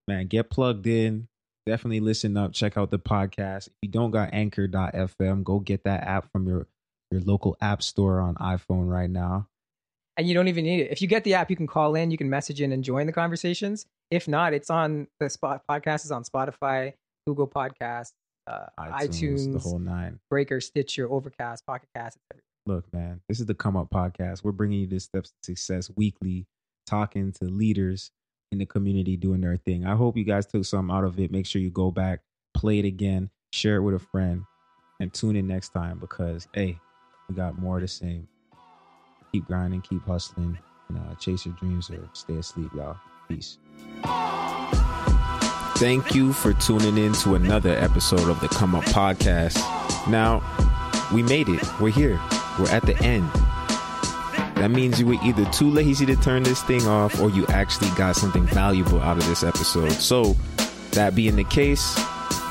A: Man, get plugged in. definitely listen up. Check out the podcast. If you don't got Anchor.fm, go get that app from your your local app store on iPhone right now.
B: And you don't even need it. If you get the app, you can call in, you can message in and join the conversations. If not, it's on the spot podcast is on Spotify, Google Podcasts, uh, iTunes, iTunes,
A: the whole nine,
B: Breaker, Stitcher, Overcast, Pocket Cast,
A: Look, man, this is the Come Up podcast. We're bringing you this steps to success weekly, talking to leaders in the community doing their thing. I hope you guys took something out of it. Make sure you go back, play it again, share it with a friend, and tune in next time because hey, we got more of the same. Keep grinding, keep hustling, and uh, chase your dreams or stay asleep, y'all. Peace. Thank you for tuning in to another episode of the Come Up Podcast. Now, we made it. We're here. We're at the end. That means you were either too lazy to turn this thing off or you actually got something valuable out of this episode. So, that being the case,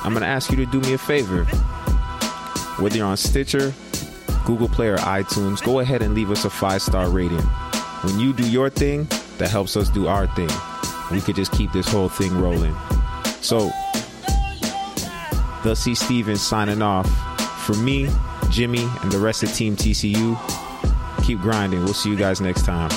A: I'm going to ask you to do me a favor. Whether you're on Stitcher, Google Play, or iTunes, go ahead and leave us a five star rating. When you do your thing, that helps us do our thing. We could just keep this whole thing rolling. So, the C. Stevens signing off. For me, Jimmy, and the rest of Team TCU, keep grinding. We'll see you guys next time.